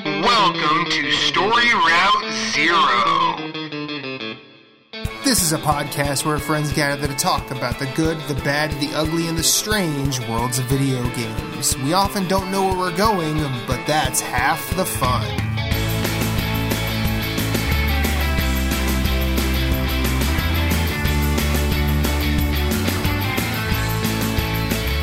Welcome to Story Route Zero. This is a podcast where friends gather to talk about the good, the bad, the ugly, and the strange worlds of video games. We often don't know where we're going, but that's half the fun.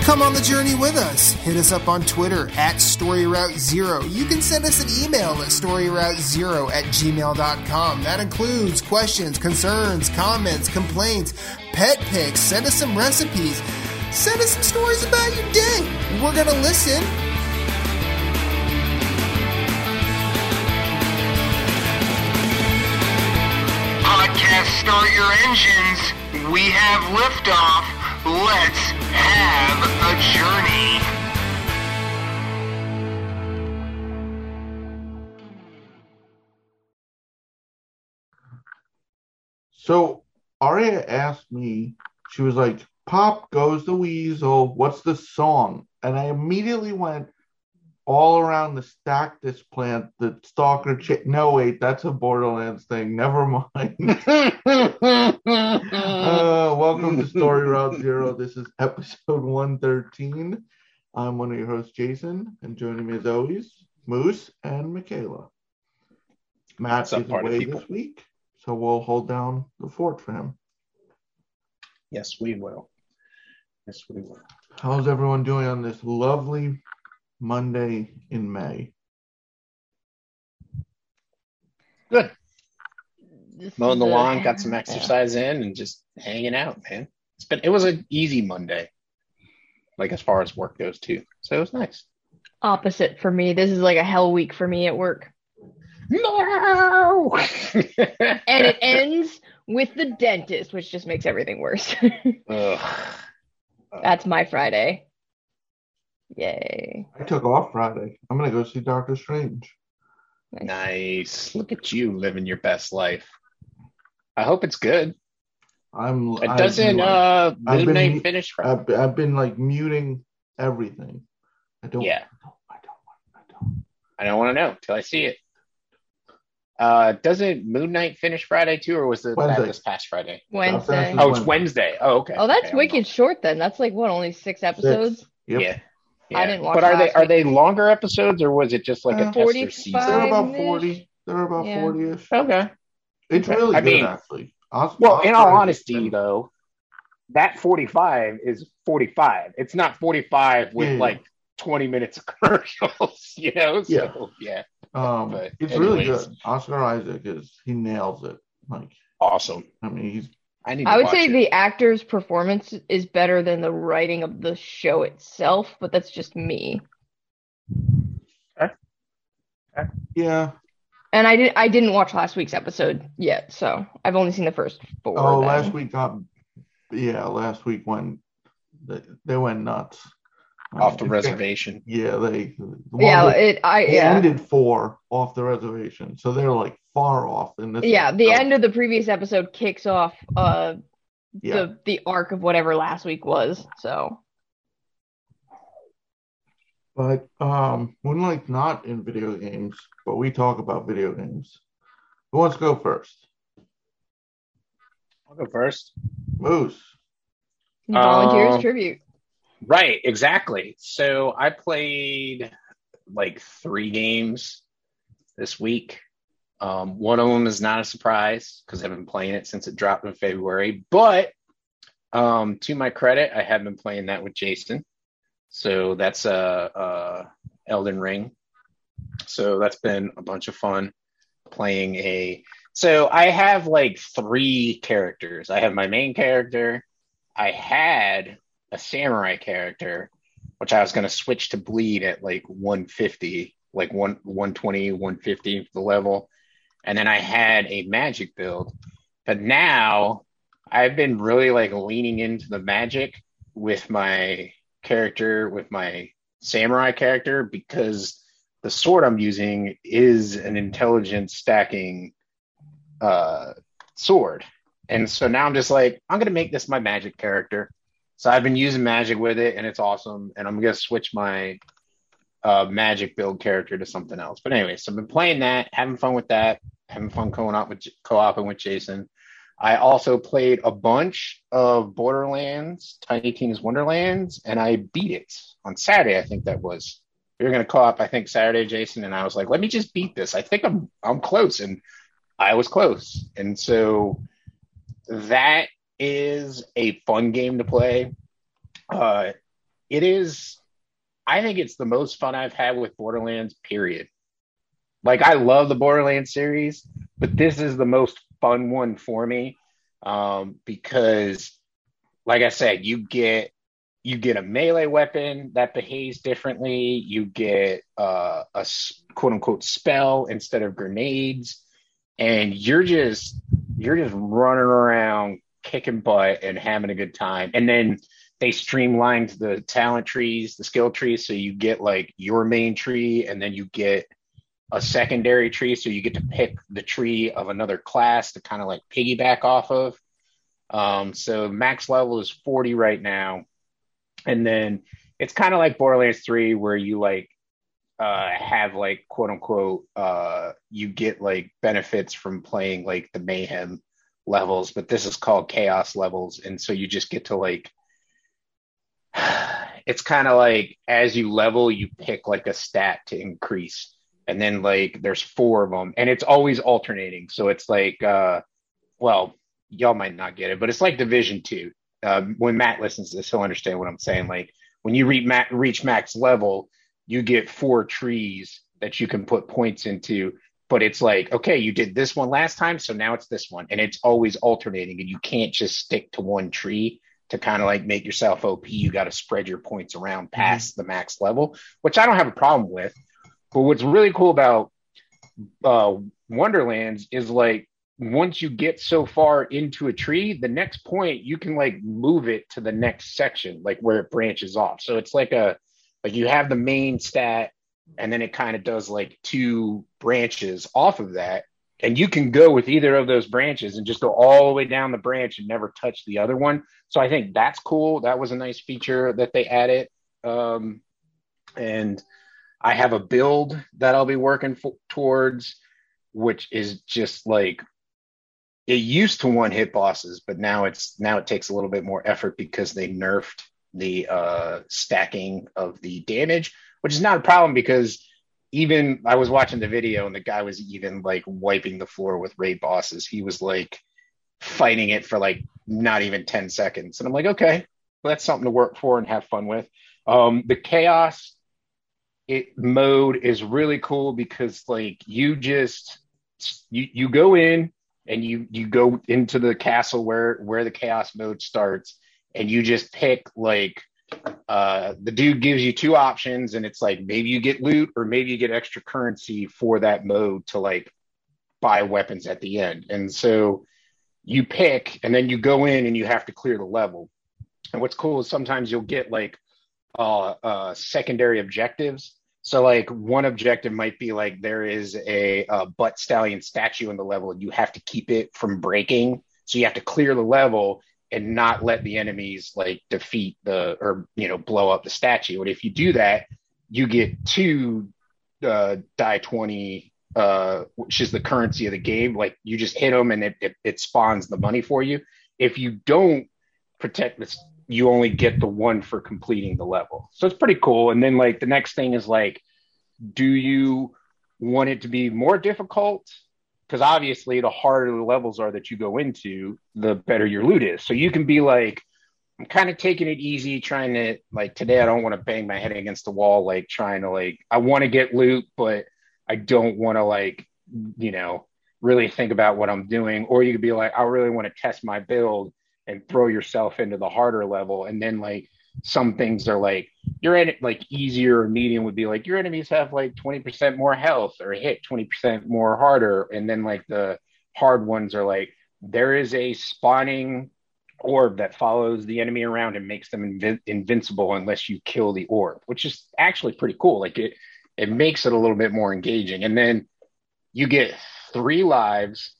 Come on the journey with us. Hit us up on Twitter at StoryRoute0. You can send us an email at StoryRoute0 at gmail.com. That includes questions, concerns, comments, complaints, pet pics. Send us some recipes. Send us some stories about your day. We're going to listen. Podcast Start Your Engines. We have liftoff. Let's have a journey. So Aria asked me, she was like, Pop goes the weasel, what's the song? And I immediately went all around the Stactus plant, the stalker chick. No, wait, that's a Borderlands thing. Never mind. uh, welcome to Story Route Zero. This is episode 113. I'm one of your hosts, Jason, and joining me as always, Moose and Michaela. Matt What's is away this week, so we'll hold down the fort for him. Yes, we will. Yes, we will. How's everyone doing on this lovely Monday in May? Good. This Mowing the is, lawn, got some yeah. exercise in, and just hanging out, man. It's been it was an easy Monday, like as far as work goes too. So it was nice. Opposite for me. This is like a hell week for me at work. No. And it ends with the dentist, which just makes everything worse. Ugh. That's my Friday. Yay. I took off Friday. I'm gonna go see Doctor Strange. Nice. Look at you living your best life. I hope it's good. I'm. It I've doesn't been, like- uh I've been- finish Friday. I've, I've been like muting everything. I don't. Yeah. I don't. I don't. I don't. I don't want to know till I see it. Uh, doesn't Moon Knight finish Friday too, or was it that this past Friday? Wednesday. Oh, it's Wednesday. Wednesday. Oh, okay. Oh, that's Okay, wicked short then. That's like what, only six episodes? Yep. Yeah. I didn't watch But are they last are they longer episodes or was it just like a Uh, tester 45? season? They're about forty. They're about Yeah. forty-ish. Okay. It's Okay. really I good, mean- actually. Os- Well, in all honesty, been- though, that forty five is forty five. It's not forty five with Yeah, yeah. like twenty minutes of commercials. You know? So yeah, um, but it's really good. Oscar Isaac is he nails it. Like, awesome. I mean, he's I need. To I would say it. the actor's performance is better than the writing of the show itself, but that's just me. yeah. And I did I didn't watch last week's episode yet, so I've only seen the first four. Oh, then. last week got. Yeah, last week went. They, they went nuts. off the reservation. Yeah, they. the Yeah, that- it I yeah. ended four off the reservation, so they're like far off in this. Yeah, the episode. end of the previous episode kicks off uh Yeah, the the arc of whatever last week was. So but um, we're not in video games, but we talk about video games. Who wants to go first? I'll go first. Moose. volunteers Uh, tribute. Right, exactly. So I played like three games this week. Um, one of them is not a surprise because I've been playing it since it dropped in February. But um, to my credit, I have been playing that with Jason. So that's uh, uh, Elden Ring. So that's been a bunch of fun playing a. So I have like three characters. I have my main character. I had a samurai character, which I was going to switch to bleed at like 150, like one 120, 150 the level, and then I had a magic build. But now I've been really like leaning into the magic with my character, with my samurai character, because the sword I'm using is an intelligence stacking uh, sword. And so now I'm just like, I'm gonna make this my magic character. So I've been using magic with it, and it's awesome. And I'm gonna switch my uh, magic build character to something else. But anyway, so I've been playing that, having fun with that, having fun co-op with co-oping with Jason. I also played a bunch of Borderlands, Tiny Tina's Wonderlands, and I beat it on Saturday. I think that was. We were going to co-op, I think Saturday, Jason, and I was like, "Let me just beat this. I think I'm I'm close," and I was close. And so that is a fun game to play. Uh, it is. I think it's the most fun I've had with Borderlands. Period. Like I love the Borderlands series, but this is the most fun one for me um, because, like I said, you get you get a melee weapon that behaves differently. You get uh, a quote unquote spell instead of grenades, and you're just you're just running around kicking butt and having a good time. And then they streamlined the talent trees, the skill trees, so you get like your main tree, and then you get a secondary tree, so you get to pick the tree of another class to kind of like piggyback off of. Um, so max level is 40 right now. And then it's kind of like Borderlands 3 where you like uh, have like quote unquote uh, you get like benefits from playing like the mayhem levels, but this is called chaos levels. And so you just get to like it's kind of like as you level, you pick like a stat to increase. And then like there's four of them and it's always alternating. So it's like uh well y'all might not get it but it's like division two. Uh, when matt listens to this he'll understand what i'm saying. Like when you reach, reach max level you get four trees that you can put points into. But it's like okay you did this one last time so now it's this one. And it's always alternating and you can't just stick to one tree to kind of like make yourself op you got to spread your points around past mm-hmm. the max level which i don't have a problem with but what's really cool about uh, Wonderlands is like once you get so far into a tree, the next point you can like move it to the next section, like where it branches off. So it's like a like you have the main stat, and then it kind of does like two branches off of that. And you can go with either of those branches and just go all the way down the branch and never touch the other one. So I think that's cool. That was a nice feature that they added. Um, and I have a build that I'll be working for, towards, which is just like it used to one hit bosses, but now it's now it takes a little bit more effort because they nerfed the uh, stacking of the damage, which is not a problem because even I was watching the video and the guy was even like wiping the floor with raid bosses. He was like fighting it for like not even 10 seconds. And I'm like, okay, well, that's something to work for and have fun with. Um, the chaos it mode is really cool because like you just you you go in and you you go into the castle where where the chaos mode starts and you just pick like uh the dude gives you two options and it's like maybe you get loot or maybe you get extra currency for that mode to like buy weapons at the end. And so you pick and then you go in and you have to clear the level. And what's cool is sometimes you'll get like uh, uh secondary objectives. So, like, one objective might be like there is a, a butt stallion statue in the level, and you have to keep it from breaking. So, you have to clear the level and not let the enemies like defeat the or, you know, blow up the statue. And if you do that, you get two uh, die 20, uh, which is the currency of the game. Like, you just hit them and it, it, it spawns the money for you. If you don't protect this you only get the one for completing the level. So it's pretty cool. And then like the next thing is like, do you want it to be more difficult? Because obviously, the harder the levels are that you go into, the better your loot is. So you can be like, I'm kind of taking it easy, trying to like today. I don't want to bang my head against the wall, like trying to like I want to get loot, but I don't want to like you know really think about what I'm doing. Or you could be like, I really want to test my build and throw yourself into the harder level and then like some things are like your en- like easier or medium would be like your enemies have like 20% more health or hit 20% more harder. And then like the hard ones are like there is a spawning orb that follows the enemy around and makes them inv- invincible unless you kill the orb which is actually pretty cool. Like it it makes it a little bit more engaging. And then you get three lives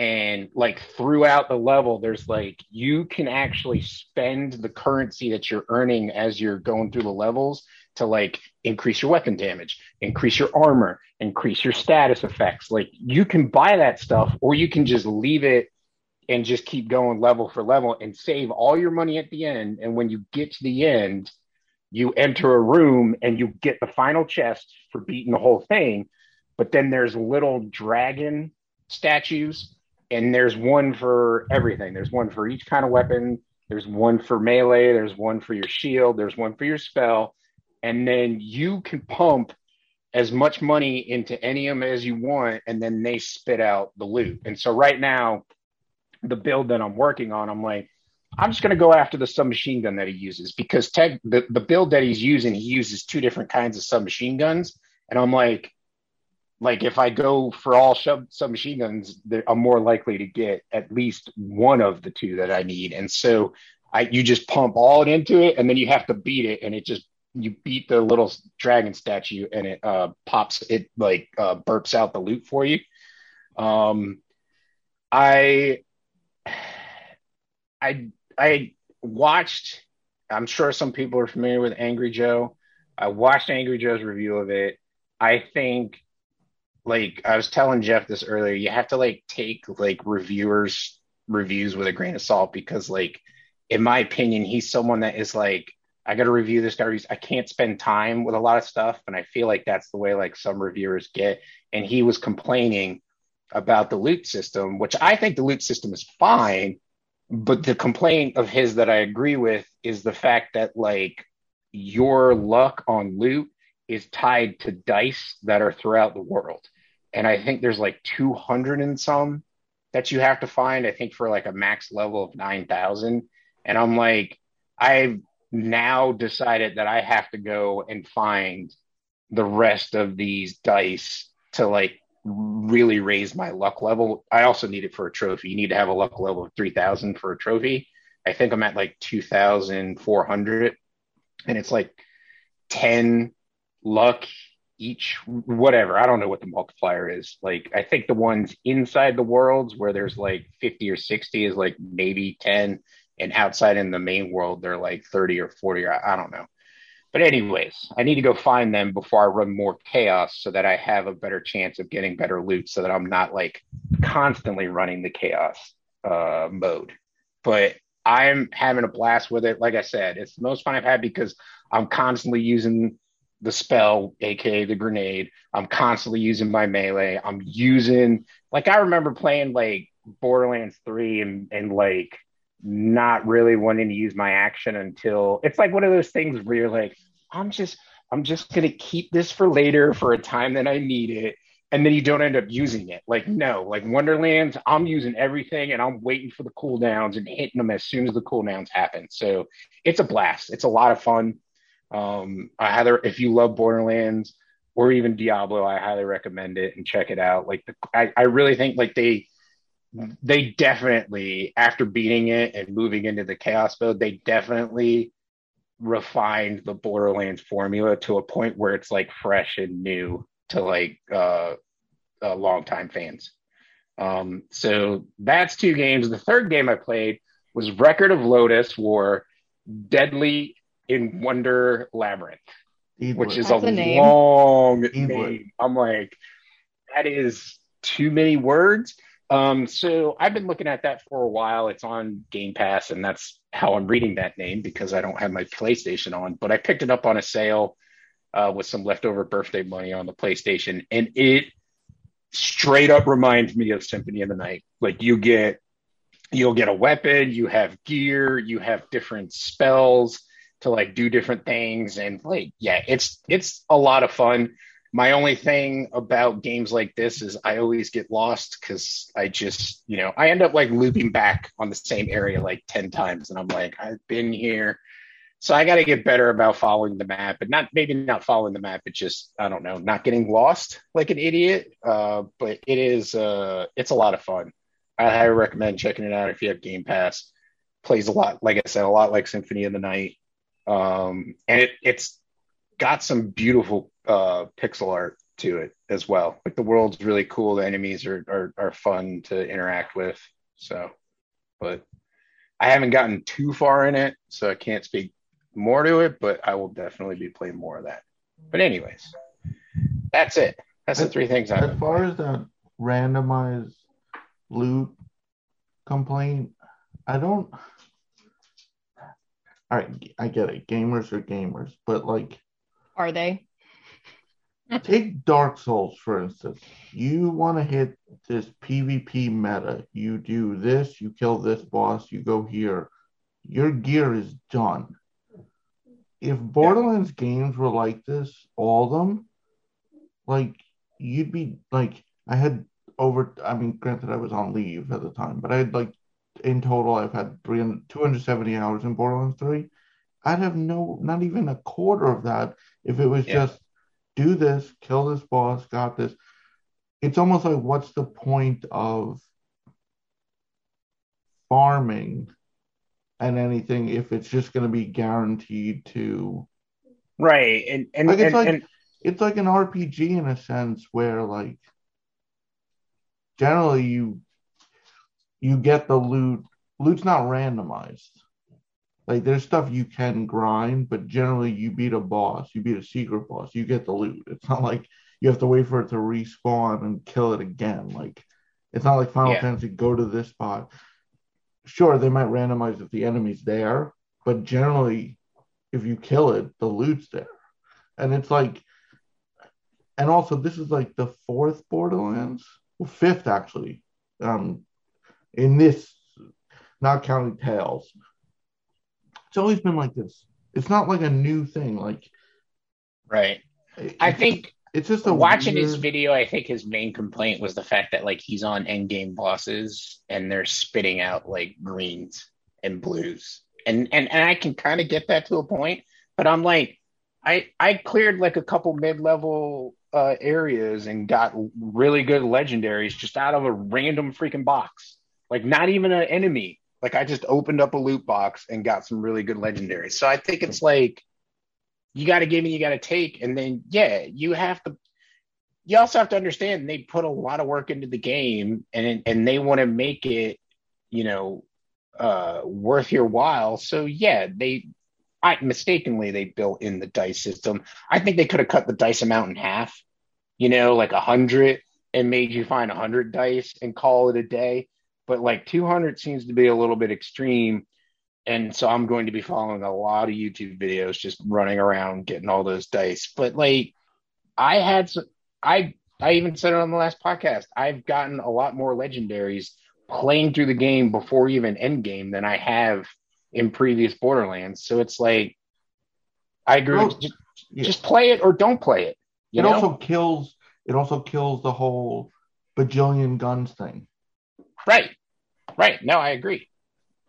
and like throughout the level there's like you can actually spend the currency that you're earning as you're going through the levels to like increase your weapon damage, increase your armor, increase your status effects. Like you can buy that stuff or you can just leave it and just keep going level for level and save all your money at the end. And when you get to the end, you enter a room and you get the final chest for beating the whole thing. But then there's little dragon statues, and there's one for everything. There's one for each kind of weapon. There's one for melee. There's one for your shield. There's one for your spell. And then you can pump as much money into any of them as you want, and then they spit out the loot. And so right now, the build that I'm working on, I'm like, I'm just going to go after the submachine gun that he uses because tech, the, the build that he's using, he uses two different kinds of submachine guns. And I'm like, like if I go for all sub submachine guns, I'm more likely to get at least one of the two that I need. And so I, you just pump all it into it and then you have to beat it. And it just, you beat the little dragon statue and it uh, pops, it like uh, burps out the loot for you. Um, I, I I watched. I'm sure some people are familiar with Angry Joe. I watched Angry Joe's review of it. I think, like I was telling Jeff this earlier, you have to like take like reviewers reviews with a grain of salt because, like, in my opinion, he's someone that is like, I got to review this guy. I can't spend time with a lot of stuff, and I feel like that's the way like some reviewers get. And he was complaining about the loot system, which I think the loot system is fine but the complaint of his that I agree with is the fact that like your luck on loot is tied to dice that are throughout the world. And I think there's like 200 and some that you have to find, I think for like a max level of 9,000. And I'm like, I've now decided that I have to go and find the rest of these dice to like really raise my luck level. I also need it for a trophy. You need to have a luck level of 3000 for a trophy. I think I'm at like 2400 and it's like 10 luck each whatever. I don't know what the multiplier is. Like I think the ones inside the worlds where there's like 50 or 60 is like maybe 10 and outside in the main world they're like 30 or 40 or I don't know. But anyways, I need to go find them before I run more chaos so that I have a better chance of getting better loot so that I'm not like constantly running the chaos uh, mode. But I'm having a blast with it. Like I said, it's the most fun I've had because I'm constantly using the spell, aka the grenade. I'm constantly using my melee. I'm using like I remember playing like Borderlands 3 and and like not really wanting to use my action until it's like one of those things where you're like, I'm just I'm just gonna keep this for later for a time that I need it. And then you don't end up using it. Like, no, like Wonderlands, I'm using everything and I'm waiting for the cooldowns and hitting them as soon as the cooldowns happen. So it's a blast. It's a lot of fun. Um, I either if you love Borderlands or even Diablo, I highly recommend it and check it out. Like the, I, I really think like they they definitely after beating it and moving into the chaos mode they definitely refined the borderlands formula to a point where it's like fresh and new to like uh, uh longtime fans um so that's two games the third game i played was record of Lodoss war Deedlit in wonder labyrinth which is That's a, a name. long Evelyn. name i'm like that is too many words um, so I've been looking at that for a while. It's on Game Pass, and that's how I'm reading that name because I don't have my PlayStation on. But I picked it up on a sale uh, with some leftover birthday money on the PlayStation, and it straight up reminds me of Symphony of the Night. Like you get, you'll get a weapon, you have gear, you have different spells to like do different things, and like yeah, it's it's a lot of fun. My only thing about games like this is I always get lost because I just, you know, I end up like looping back on the same area like 10 times and I'm like, I've been here. So I got to get better about following the map but not maybe not following the map, but just, I don't know, not getting lost like an idiot. Uh, but it is, uh, it's a lot of fun. I highly recommend checking it out if you have Game Pass. Plays a lot, like I said, a lot like Symphony of the Night. Um, and it, it's got some beautiful uh, pixel art to it as well. Like the world's really cool. The enemies are, are are fun to interact with. So, but I haven't gotten too far in it, so I can't speak more to it, but I will definitely be playing more of that. But anyways, that's it. That's the three things I. As far as that randomized loot complaint, I don't. All right, I get it. Gamers are gamers, but like, Are they? take Dark Souls for instance. You want to hit this PvP meta. You do this, you kill this boss, you go here. Your gear is done. If Borderlands games were like this, all of them, like you'd be like, I had over. I mean, granted, I was on leave at the time, but I had like in total, I've had 300, 270 hours in Borderlands 3. I'd have no, not even a quarter of that if it was Yeah. just do this, kill this boss, got this. It's almost like, what's the point of farming and anything if it's just going to be guaranteed to? Right, and and, Like, it's and, like- and It's like an RPG in a sense where, like, generally you you get the loot. Loot's not randomized. Like there's stuff you can grind, but generally you beat a boss, you beat a secret boss, you get the loot. It's not like you have to wait for it to respawn and kill it again. Like it's not like Final Yeah. Fantasy go to this spot. Sure, they might randomize if the enemy's there, but generally if you kill it, the loot's there. And it's like and also this is like the fourth Borderlands, well, fifth actually. Um in this not counting Tales. It's always been like this. It's not like a new thing. Like right. I think it's just a watching his video, I think his main complaint was the fact that like he's on end game bosses and they're spitting out like greens and blues, and and and I can kind of get that to a point, but I'm like, I I cleared like a couple mid level uh, areas and got really good legendaries just out of a random freaking box, like not even an enemy. Like I just opened up a loot box and got some really good legendaries. So I think it's like you got to give and you got to take, and then yeah, you have to. You also have to understand they put a lot of work into the game, and and they want to make it, you know, uh, worth your while. So yeah, they, I mistakenly they built in the dice system. I think they could have cut the dice amount in half, you know, like a hundred, and made you find a hundred dice and call it a day. But like two hundred seems to be a little bit extreme and so I'm going to be following a lot of YouTube videos, just running around getting all those dice. But like, I had, some, I, I even said it on the last podcast. I've gotten a lot more legendaries playing through the game before even end game than I have in previous Borderlands. So it's like, I agree. Oh, well, just, yeah. just play it or don't play it. It know? also kills it also kills the whole bajillion guns thing. Right. Right. No, I agree.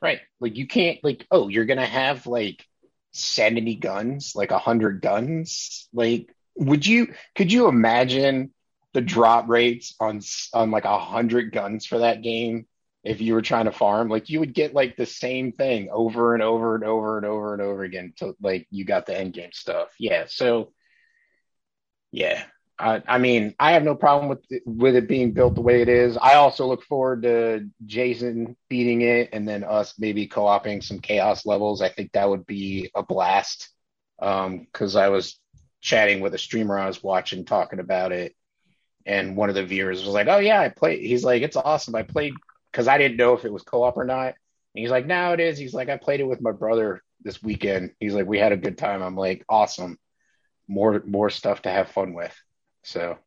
Right. Like you can't like, oh, you're gonna have like 70 guns, like a hundred guns. Like, would you could you imagine the drop rates on on like a hundred guns for that game if you were trying to farm? Like you would get like the same thing over and over and over and over and over again till like you got the end game stuff. Yeah. So yeah. I, mean, I have no problem with it, with it being built the way it is. I also look forward to Jason beating it, and then us maybe co-oping some chaos levels. I think that would be a blast. Um, because I was chatting with a streamer I was watching talking about it, and one of the viewers was like, "Oh yeah, I played." He's like, "It's awesome. I played because I didn't know if it was co-op or not." And he's like, "Now it is." He's like, "I played it with my brother this weekend." He's like, "We had a good time." I'm like, "Awesome." More more stuff to have fun with. So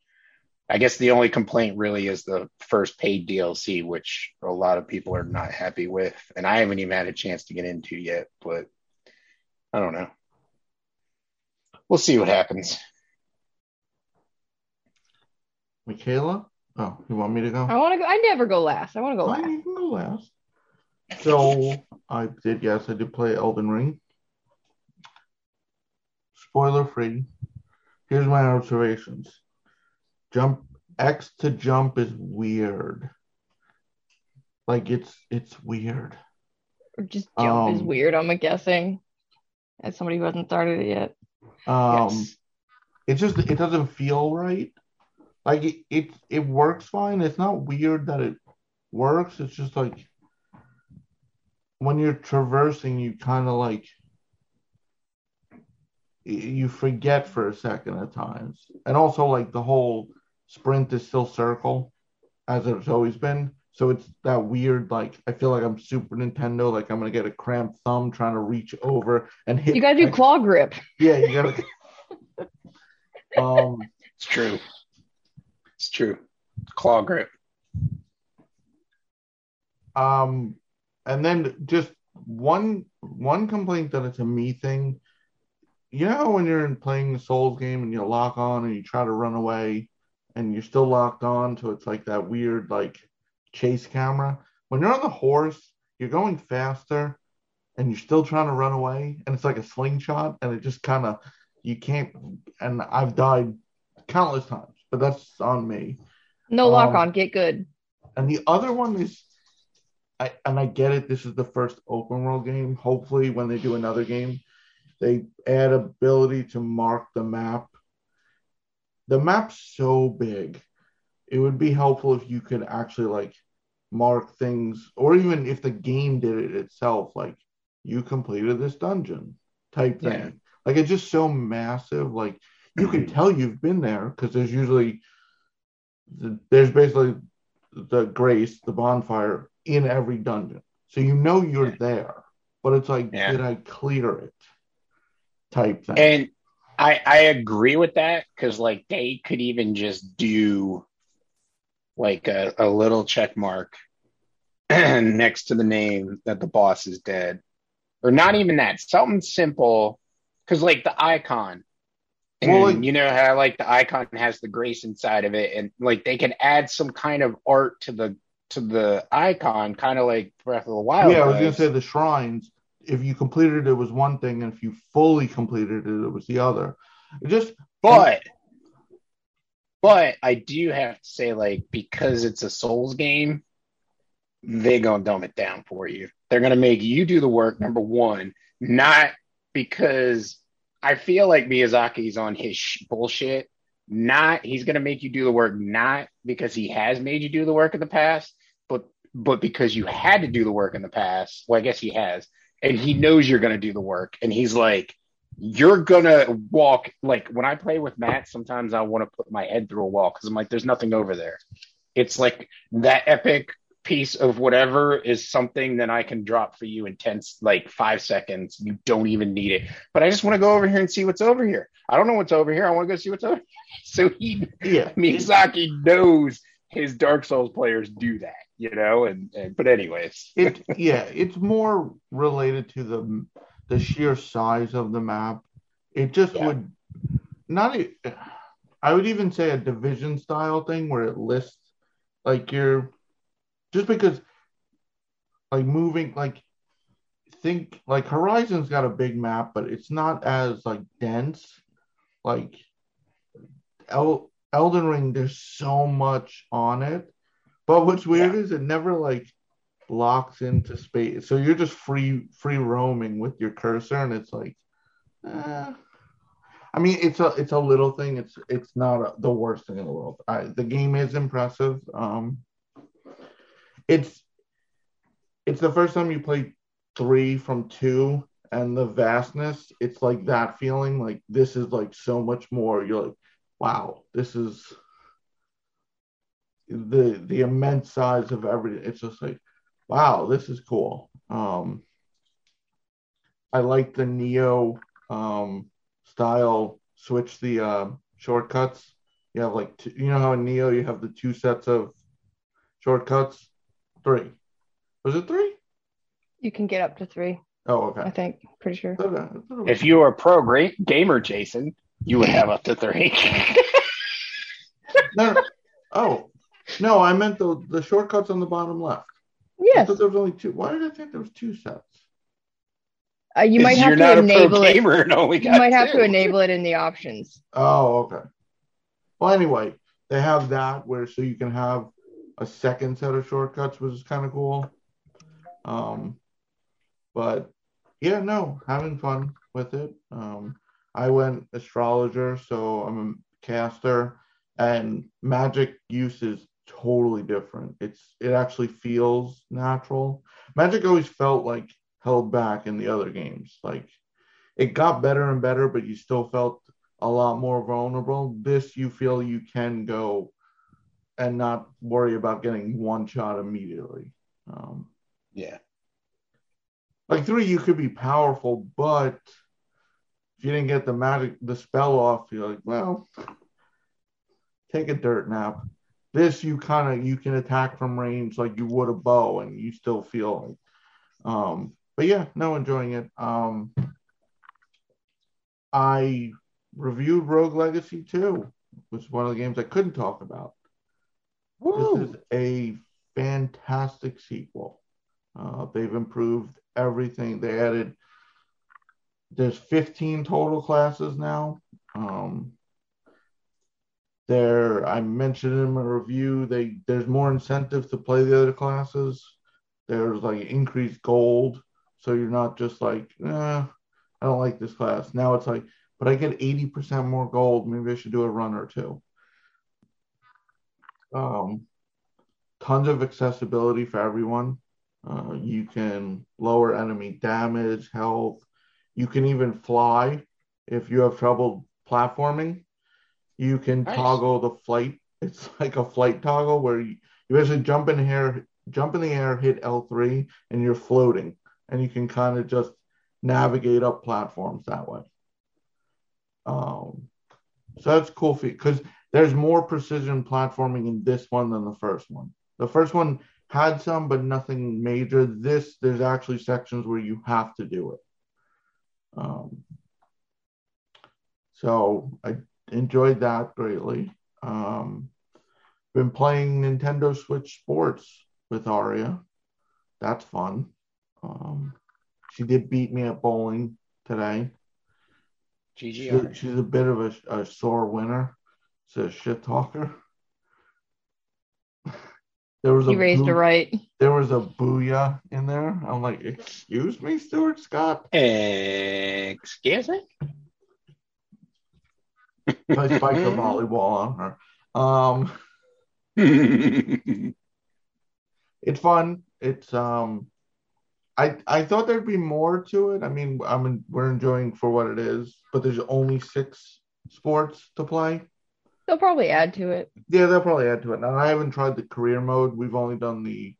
I guess the only complaint really is the first paid DLC, which a lot of people are not happy with. And I haven't even had a chance to get into yet, but I don't know. We'll see what happens. Michaela? Oh, you want me to go? I want to go. I never go last. I want to go Oh, last. you can go last. So I did, yes, I did play Elden Ring. Spoiler free. Here's my observations. Jump X to jump is weird. Like it's it's weird. Or just jump is Um, weird. I'm guessing. As somebody who hasn't started it yet. Um yes. it's just it doesn't feel right. Like it, it it works fine. It's not weird that it works. It's just like when you're traversing, you kind of like you forget for a second at times. And also, like the whole sprint is still circle, as it's always been. So it's that weird, like I feel like I'm Super Nintendo, like I'm gonna get a cramped thumb trying to reach over and hit. You gotta do like, claw grip. Yeah, you gotta. um, It's true. It's true. Claw grip. um, and then just one one complaint that it's a me thing. You know when you're in playing the Souls game and you lock on and you try to run away, and you're still locked on, so it's like that weird like chase camera. When you're on the horse, you're going faster, and you're still trying to run away, and it's like a slingshot, and it just kind of you can't. And I've died countless times, but that's on me. No Um, lock on, get good. And the other one is, I and I get it. This is the first open world game. Hopefully, when they do another game, they add ability to mark the map. The map's so big, it would be helpful if you could actually like mark things, or even if the game did it itself, like you completed this dungeon type thing. Yeah. Like it's just so massive. Like you can tell you've been there because there's usually the, there's basically the grace, the bonfire in every dungeon. So you know you're Yeah. there, but it's like, Yeah. did I clear it? Type thing. And I I agree with that because like they could even just do like a, a little check mark next to the name that the boss is dead. Or not even that, something simple. Cause like the icon. And Well, like- you know how like the icon has the grace inside of it, and like they can add some kind of art to the to the icon, kind of like Breath of the Wild. yeah, I was gonna say the shrines. If you completed it, it was one thing, and if you fully completed it, it was the other. It just But but I do have to say, like, because it's a Souls game, they're gonna dumb it down for you. They're gonna make you do the work, number one, not because I feel like Miyazaki's on his sh- bullshit. Not he's gonna make you do the work, not because he has made you do the work in the past, but but because you had to do the work in the past. Well, I guess he has, and he knows you're gonna do the work, and he's like, you're gonna walk like when I play with Matt. Sometimes I want to put my head through a wall because I'm like, there's nothing over there. It's like that epic piece of whatever is something that I can drop for you in 10, like five seconds. You don't even need it. But I just want to go over here and see what's over here. I don't know what's over here. I want to go see what's over here. So he, yeah. Miyazaki knows his Dark Souls players do that, you know? And, and but, anyways, it yeah it's more related to the the sheer size of the map it just Yeah. would not I would even say a division style thing where it lists like you're just because like moving like think like horizon's got a big map but it's not as like dense like El- elden ring there's so much on it but what's weird is it never like locks into space. So you're just free free roaming with your cursor, and it's like, eh. I mean, it's a it's a little thing. It's it's not a, the worst thing in the world. I, the game is impressive. Um, it's it's the first time you play three from two, and the vastness. It's like that feeling. Like this is like so much more. You're like, wow, this is the the immense size of everything. It's just like, wow, this is cool. Um, I like the Nioh um, style. Switch the uh, shortcuts. You have like two, you know how in Nioh you have the two sets of shortcuts. Three. Was it three? You can get up to three, Oh, I okay. I think. Pretty sure. I thought it- I thought it was- if you were a pro great gamer, Jason, you would have up to three. no, no. oh no, I meant the the shortcuts on the bottom left. I Yes. thought there was only two. Why did I think there was two sets? Uh, you might have You're to not a enable pro it. gamer and only You got might have two. to enable it in the options. Oh, okay. Well, anyway, they have that where so you can have a second set of shortcuts, which is kind of cool. Um, but yeah, no, having fun with it. Um, I went astrologer, so I'm a caster, and magic use is totally different. It's it actually feels natural. Magic always felt like held back in the other games. Like it got better and better, but you still felt a lot more vulnerable. This you feel you can go and not worry about getting one shot immediately. Um, Yeah. like three, you could be powerful, but if you didn't get the magic, the spell off, you're like, well, take a dirt nap. This you kind of you can attack from range like you would a bow, and you still feel like. Um, but yeah, no, enjoying it. Um, I reviewed Rogue Legacy 2, which is one of the games I couldn't talk about. This is a fantastic sequel. Uh, they've improved everything. They added there's 15 total classes now. Um, there, I mentioned in my review, they there's more incentive to play the other classes. There's like increased gold, so you're not just like, eh, I don't like this class. Now it's like, but I get 80% more gold. Maybe I should do a run or two. Um, tons of accessibility for everyone. Uh, you can lower enemy damage, health. You can even fly if you have trouble platforming. You can Nice. toggle the flight. It's like a flight toggle where you, you basically jump in air, jump in the air, hit L3, and you're floating, and you can kind of just navigate up platforms that way. Um, so that's cool because there's more precision platforming in this one than the first one. The first one had some, but nothing major. This, there's actually sections where you have to do it. Um, so I enjoyed that greatly. Um, been playing Nintendo Switch Sports with Aria. That's fun. Um, she did beat me at bowling today. She's, GGR. she's a bit of a, a sore winner. She's a shit talker. There was a You raised boo- her right. there was a booyah in there. I'm like, excuse me, Stuart Scott. Excuse me? I spiked the volleyball on her. Um, it's fun. It's um, I I thought there'd be more to it. I mean, I mean, we're enjoying for what it is, but there's only six sports to play. They'll probably add to it. Yeah, they'll probably add to it. Now I haven't tried the career mode. We've only done the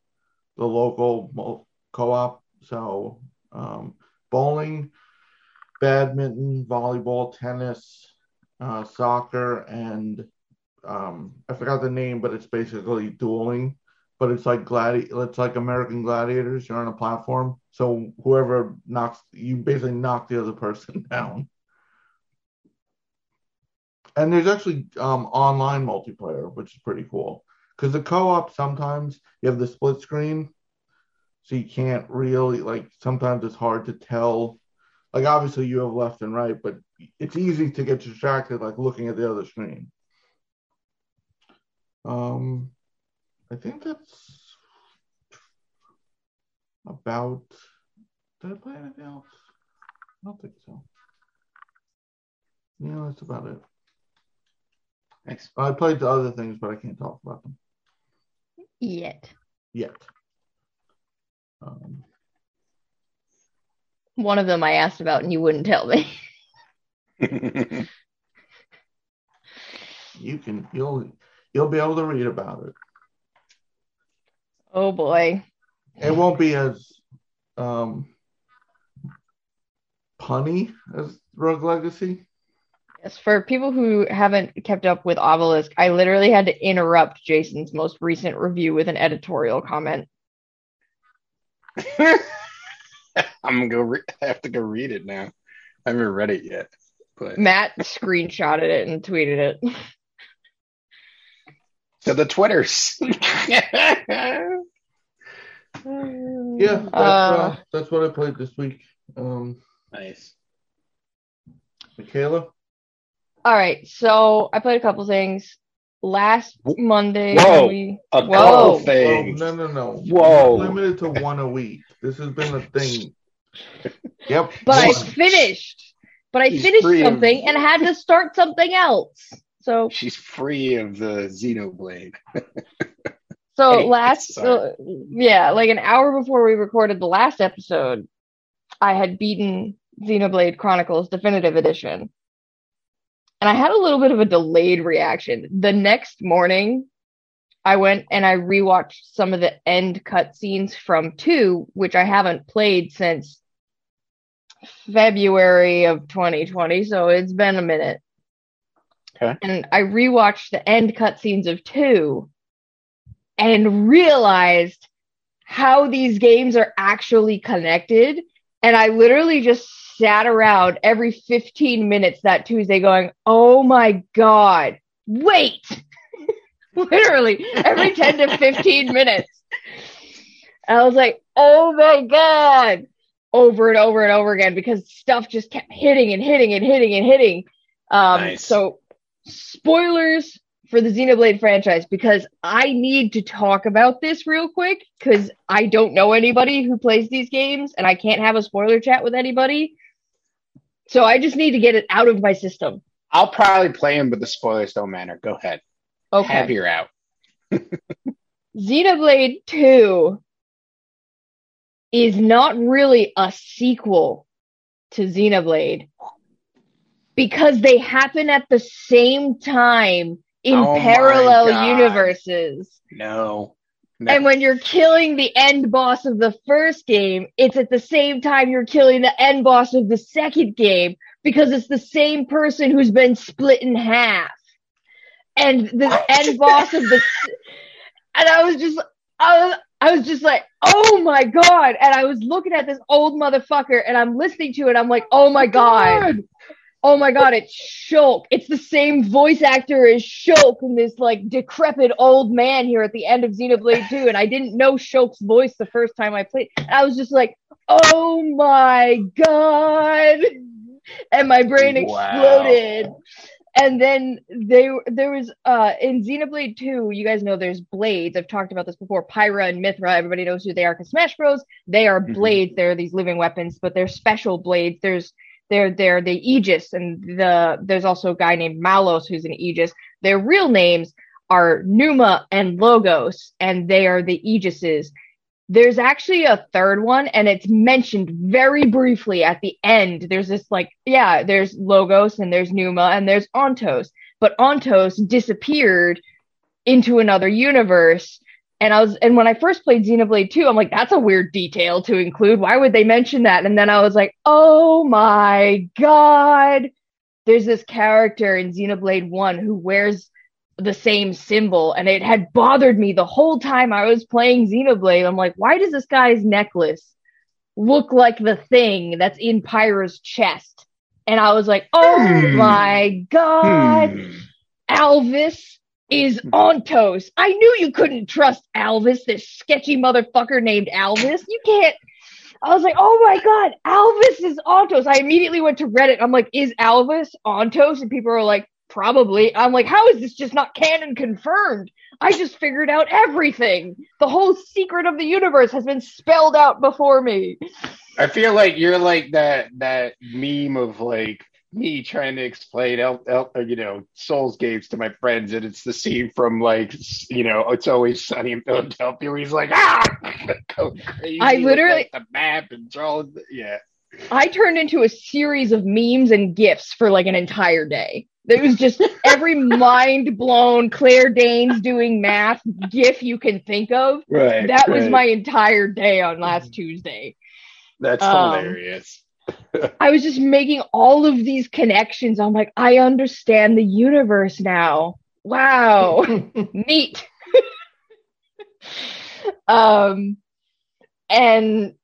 the local co-op. So um, bowling, badminton, volleyball, tennis, uh, soccer, and um, I forgot the name, but it's basically dueling. But it's like gladi- It's like American Gladiators. You're on a platform, so whoever knocks you basically knock the other person down. And there's actually um, online multiplayer, which is pretty cool. Because the co-op sometimes you have the split screen, so you can't really like. Sometimes it's hard to tell. Like obviously you have left and right, but it's easy to get distracted like looking at the other screen. Um, I think that's about. Did I play anything else? I don't think so. Yeah, that's about it. Thanks. I played the other things, but I can't talk about them Yet. yet. Um, One of them I asked about and you wouldn't tell me. you can you'll you'll be able to read about it. Oh boy. It won't be as um, punny as Rogue Legacy. Yes, for people who haven't kept up with Obelisk, I literally had to interrupt Jason's most recent review with an editorial comment. I'm gonna go. Re- I have to go read it now. I haven't read it yet, but Matt screenshotted it and tweeted it. to the Twitters. Yeah, that's, uh, Uh, that's what I played this week. Um, nice. Michaela, All right, so I played a couple things. Last Monday, Whoa, we- A Whoa. couple oh, things. no, no, no, Whoa. limited to one a week. This has been a thing. Yep, but I finished. But I He's finished free of- something and had to start something else. So She's free of the Xenoblade. So Anyway, last, uh, yeah, like an hour before we recorded the last episode, I had beaten Xenoblade Chronicles Definitive Edition. And I had a little bit of a delayed reaction. The next morning, I went and I rewatched some of the end cutscenes from 2, which I haven't played since February of 2020, so it's been a minute. Okay. And I rewatched the end cutscenes of 2 and realized how these games are actually connected. And I literally just sat around every 15 minutes that Tuesday going, Oh my God, wait. literally every 10 to 15 minutes. And I was like, Oh my God. Over and over and over again because stuff just kept hitting and hitting and hitting and hitting. Um, Nice. so spoilers for the Xenoblade franchise because I need to talk about this real quick because I don't know anybody who plays these games and I can't have a spoiler chat with anybody. So I just need to get it out of my system. I'll probably play him, but the spoilers don't matter. Go ahead. Okay. Have your out. Xenoblade 2 is not really a sequel to Xenoblade because they happen at the same time in Oh parallel universes. No. No. And when you're killing the end boss of the first game, it's at the same time you're killing the end boss of the second game because it's the same person who's been split in half. And the end boss of the, and I was just, I was, I was just like, oh my god! And I was looking at this old motherfucker, and I'm listening to it. I'm like, oh my god, oh my god, it's Shulk. It's the same voice actor as Shulk, and this like decrepit old man here at the end of Xenoblade 2. And I didn't know Shulk's voice the first time I played. And I was just like, oh my god! And my brain exploded. Wow. And then they there was uh in Xenoblade 2, you guys know there's blades. I've talked about this before. Pyra and Mythra, everybody knows who they are because Smash Bros. They are Mhm. blades, they're these living weapons, but they're special blades. There's they're they're the Aegis, and the there's also a guy named Malos who's an Aegis. Their real names are Numa and Logos, and they are the Aegises. There's actually a third one, and it's mentioned very briefly at the end. There's this like, yeah, there's Logos and there's Numa and there's Ontos, but Ontos disappeared into another universe. And I was, and when I first played Xenoblade 2, I'm like, that's a weird detail to include. Why would they mention that? And then I was like, oh my god, there's this character in Xenoblade 1 who wears the same symbol and it had bothered me the whole time I was playing Xenoblade. I'm like, why does this guy's necklace look like the thing that's in Pyra's chest? And I was like, oh Hmm. my god, Hmm. Alvis is Ontos. I knew you couldn't trust Alvis, this sketchy motherfucker named Alvis. You can't. I was like, oh my god, Alvis is Ontos. I immediately went to Reddit. I'm like, is Alvis Ontos? And people are like, probably. I'm like, how is this just not canon confirmed? I just figured out everything. The whole secret of the universe has been spelled out before me. I feel like you're like that that meme of like me trying to explain El, El, you know Souls games to my friends, and it's the scene from like you know it's always sunny in Philadelphia where he's like ah go crazy. I literally- the map and drawing. Yeah, I turned into a series of memes and gifs for like an entire day. It was just every mind blown Claire Danes doing math gif you can think of. right. That was my entire day on last Tuesday. That's um, hilarious. I was just making all of these connections. I'm like, I understand the universe now. Wow. neat. um, and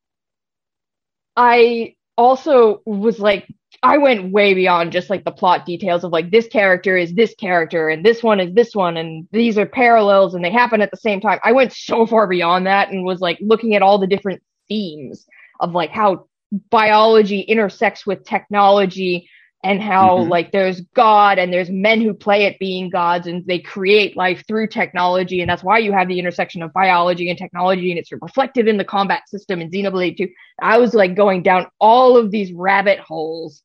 I also was like, I went way beyond just like the plot details of like this character is this character and this one is this one and these are parallels and they happen at the same time. I went so far beyond that and was like looking at all the different themes of like how biology intersects with technology and how Mhm. like there's God and there's men who play at being gods and they create life through technology and that's why you have the intersection of biology and technology and it's reflected in the combat system in Xenoblade 2. I was like going down all of these rabbit holes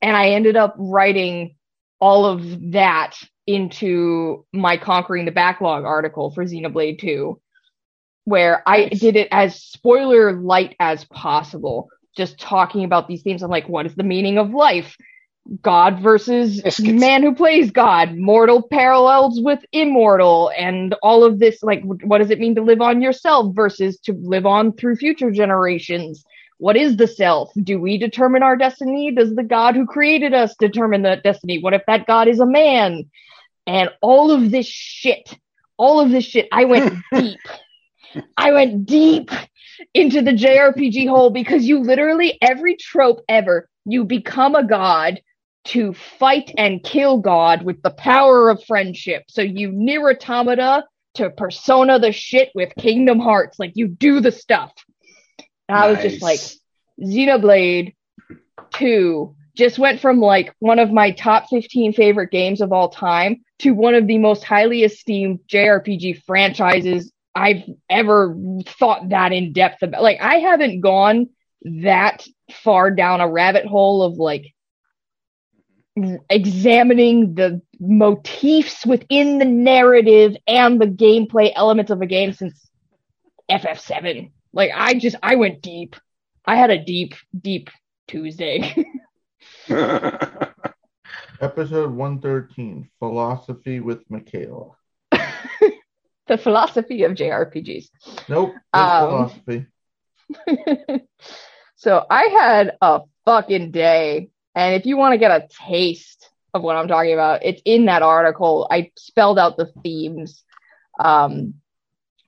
and I ended up writing all of that into my conquering the backlog article for Xenoblade 2 where I did it as spoiler light as possible. Just talking about these themes. I'm like, what is the meaning of life? God versus Biscuits. man who plays God, mortal parallels with immortal, and all of this. Like, what does it mean to live on yourself versus to live on through future generations? What is the self? Do we determine our destiny? Does the God who created us determine that destiny? What if that God is a man? And all of this shit, all of this shit, I went deep. I went deep into the JRPG hole because you literally, every trope ever, you become a god to fight and kill God with the power of friendship. So you NieR Automata to persona the shit with Kingdom Hearts. Like you do the stuff. And I was just like. Xenoblade 2 just went from like one of my top 15 favorite games of all time to one of the most highly esteemed JRPG franchises I've ever thought that in depth about. Like, I haven't gone that far down a rabbit hole of like examining the motifs within the narrative and the gameplay elements of a game since FF7. Like, I just, I went deep. I had a deep, deep Tuesday. Episode 113 Philosophy with Michaela. The philosophy of JRPGs. Nope, Um, philosophy. so I had a fucking day. And if you want to get a taste of what I'm talking about, it's in that article. I spelled out the themes um,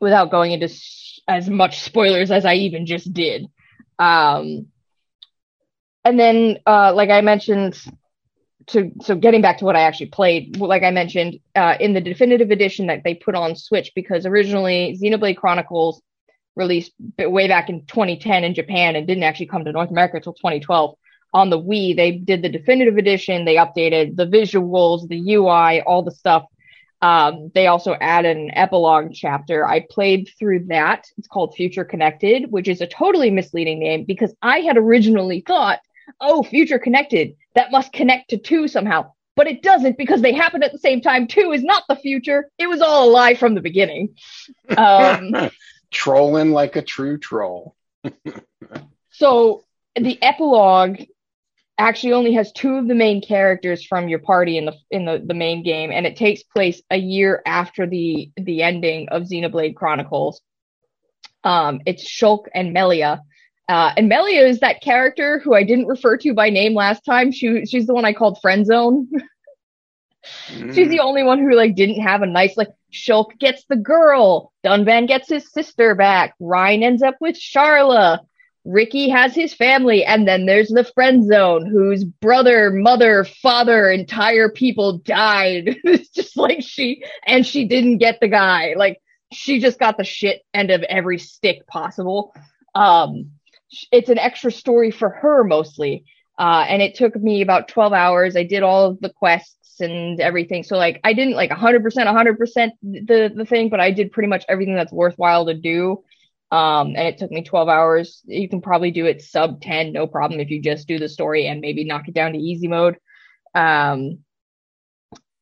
without going into s- as much spoilers as I even just did. Um, and then, uh, like I mentioned, to so getting back to what I actually played, like I mentioned, uh, in the definitive edition that they put on Switch, because originally Xenoblade Chronicles released way back in 2010 in Japan and didn't actually come to North America until 2012. On the Wii, they did the definitive edition. They updated the visuals, the UI, all the stuff. Um, they also added an epilogue chapter. I played through that. It's called Future Connected, which is a totally misleading name because I had originally thought, oh, Future Connected, that must connect to two somehow. But it doesn't because they happen at the same time. Two is not the future. It was all a lie from the beginning. Um, Trolling like a true troll. So the epilogue actually only has two of the main characters from your party in the in the, the main game, and it takes place a year after the the ending of Xenoblade Chronicles. Um, it's Shulk and Melia. Uh, and Melia is that character who I didn't refer to by name last time. She she's the one I called friend zone. She's the only one who like didn't have a nice like Shulk gets the girl, Dunban gets his sister back, Ryan ends up with Charla, Riki has his family, and then there's the friend zone whose brother, mother, father, entire people died. it's just like she and she didn't get the guy. Like she just got the shit end of every stick possible. Um it's an extra story for her mostly. Uh, and it took me about 12 hours. I did all of the quests and everything. So like I didn't like 100% 100% the the thing, but I did pretty much everything that's worthwhile to do. Um, and it took me 12 hours. You can probably do it sub 10, no problem if you just do the story and maybe knock it down to easy mode. Um,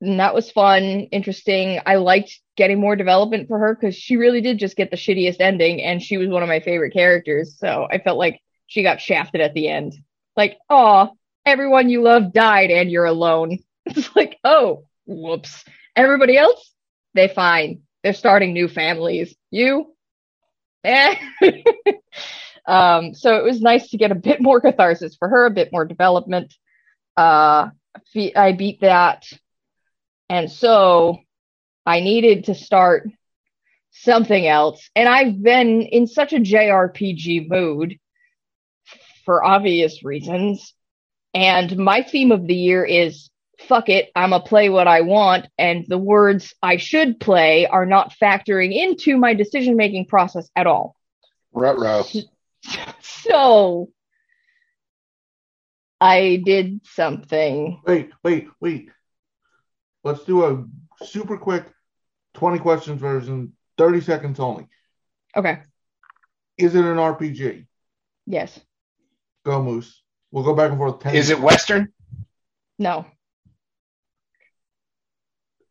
and that was fun, interesting. I liked getting more development for her because she really did just get the shittiest ending, and she was one of my favorite characters. So I felt like she got shafted at the end. Like, oh, everyone you love died and you're alone. It's like, oh, whoops. Everybody else, they fine. They're starting new families. You, eh. um, so it was nice to get a bit more catharsis for her, a bit more development. Uh, I beat that. And so I needed to start something else. And I've been in such a JRPG mood for obvious reasons. And my theme of the year is fuck it, I'm gonna play what I want. And the words I should play are not factoring into my decision making process at all. Ruh-roh. So I did something. Wait, wait, wait. Let's do a super quick 20 questions version, 30 seconds only. Okay. Is it an RPG? Yes. Go Moose. We'll go back and forth. 10 Is it Western? No.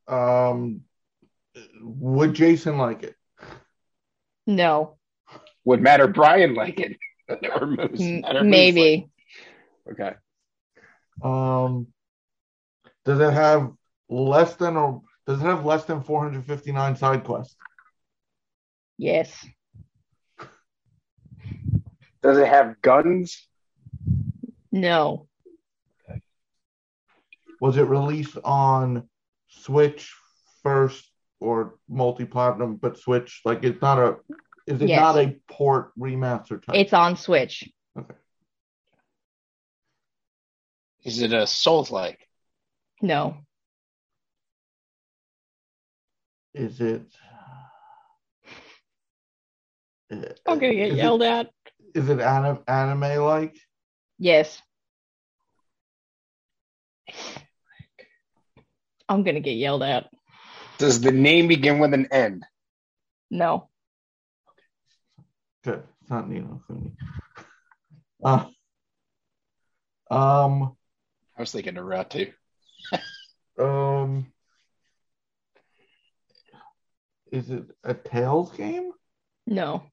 Um, would Jason like it? No. Would Matt or Brian like it? or moose. M- not moose maybe. like- okay. Um, does it have less than or does it have less than 459 side quests? Yes. Does it have guns? No. Was it released on Switch first or multi-platinum, but Switch? Like it's not a. Is it Yes. not a port remaster type? It's on Switch. Okay. Is it a Souls like? No. Is it? I'm gonna get yelled it, at. Is it anime, anime like? Yes. I'm gonna get yelled at. Does the name begin with an N? No. Okay. Good. It's not Ni no Kuni. Uh, um. I was thinking of Ratu. Um. Is it a Tales game? No.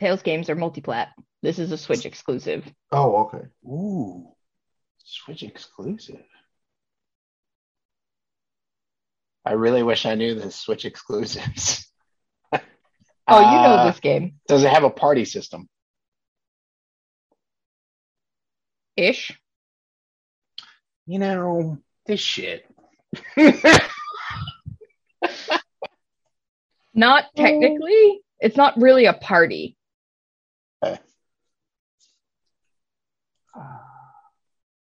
Tales games are multiplat. This is a Switch exclusive. Oh, okay. Ooh, Switch exclusive. I really wish I knew the Switch exclusives. Oh, you know Uh, this game. Does it have a party system? Ish. You know, this shit. Not technically. It's not really a party.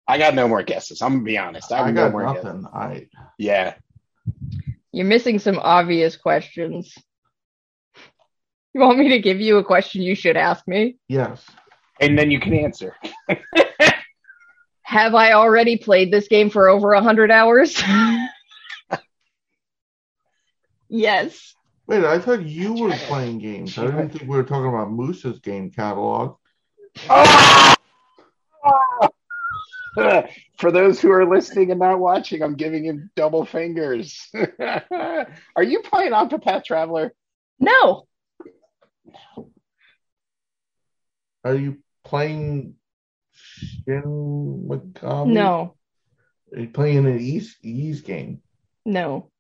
I got no more guesses. I'm gonna be honest. I have I no got more guesses. nothing. I Yeah. You're missing some obvious questions. You want me to give you a question you should ask me? yes. And then you can answer. Have I already played this game for over a hundred hours? yes. Wait, I thought you were playing games. I didn't think we were talking about Moose's game catalog. For those who are listening and not watching, I'm giving him double fingers. are you playing on Octopath Traveler? No. Are you playing Shin Megami? No. Are you playing an East Ease game? No.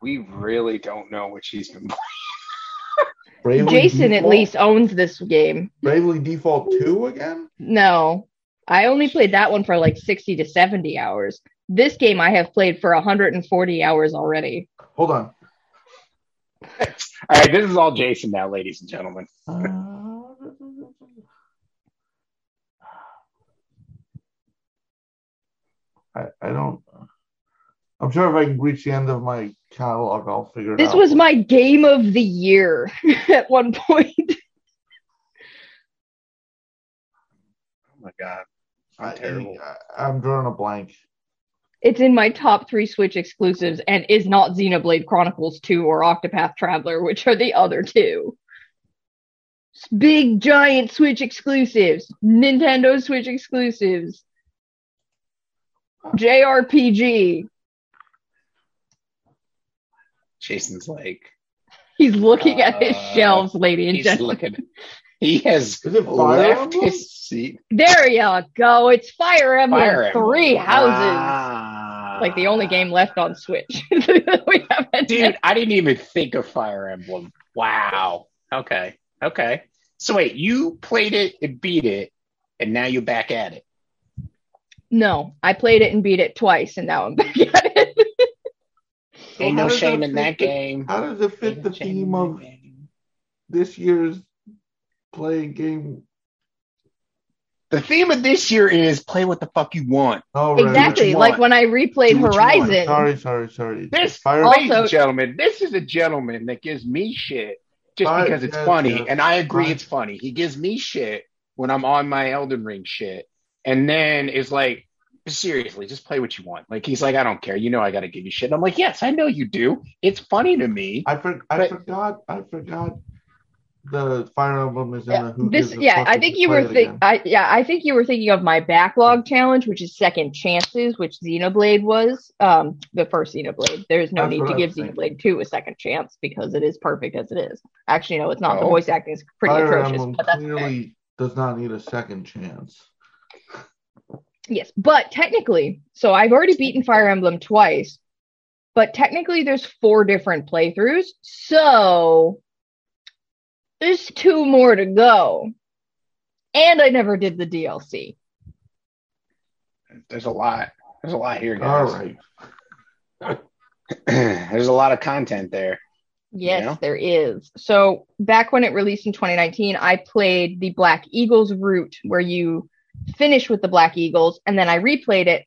We really don't know what she's been playing. Bravely Jason at least owns this game. Bravely Default 2 again? No. I only played that one for like 60 to 70 hours. This game I have played for 140 hours already. Hold on. All right, this is all Jason now, ladies and gentlemen. Uh, I, I don't. I'm sure if I can reach the end of my catalog, I'll figure it This out. This was my game of the year at one point. Oh my god, I, I'm terrible. I, I'm drawing a blank. It's in my top three Switch exclusives and is not Xenoblade Chronicles 2 or Octopath Traveler, which are the other two. Big giant Switch exclusives, Nintendo Switch exclusives, JRPG. Jason's like He's looking at his Uh, shelves, lady and he's gentlemen. looking. He has Is it Fire left Emblem? his seat. There you go. It's Fire Emblem Fire Emblem. Three Houses. Wow. Like the only game left on Switch. we haven't Dude, I didn't even think of Fire Emblem. Wow. Okay. Okay. So wait, you played it and beat it, and now you're back at it. No, I played it and beat it twice, and now I'm back at it. Ain't no shame that in that game. How does it fit Ain't the no theme of this year's playing game? The theme of this year is play what the fuck you want. Oh, right, exactly, you like want. when I replayed Do what you want. Horizon. Sorry, sorry, sorry. This, Fire, Also- ladies and gentlemen, this is a gentleman that gives me shit just Fire- because it's yes, funny, yes. and I agree Fire- it's funny. He gives me shit when I'm on my Elden Ring shit, and then is like, seriously, just play what you want. Like he's like, I don't care. You know, I got to give you shit. And I'm like, yes, I know you do. It's funny to me. I, for, I But- forgot. I forgot. the Fire Emblem is in Yeah, the who this gives a yeah i think you you were it think again. i yeah i think you were thinking of my backlog challenge which is second chances which xenoblade was um the first xenoblade there's no That's need to I give was thinking. xenoblade 2 a second chance because it is perfect as it is actually no it's not the Oh. voice acting is pretty Fire atrocious Emblem but that's okay. clearly does not need a second chance. Yes but technically so i've already beaten fire emblem twice but technically there's four different playthroughs so there's two more to go and i never did the dlc There's a lot. There's a lot here, guys. right. There's a lot of content there. Yes, Yeah. there is. So back when it released in 2019, I played the Black Eagles route where you finish with the Black Eagles, and then I replayed it.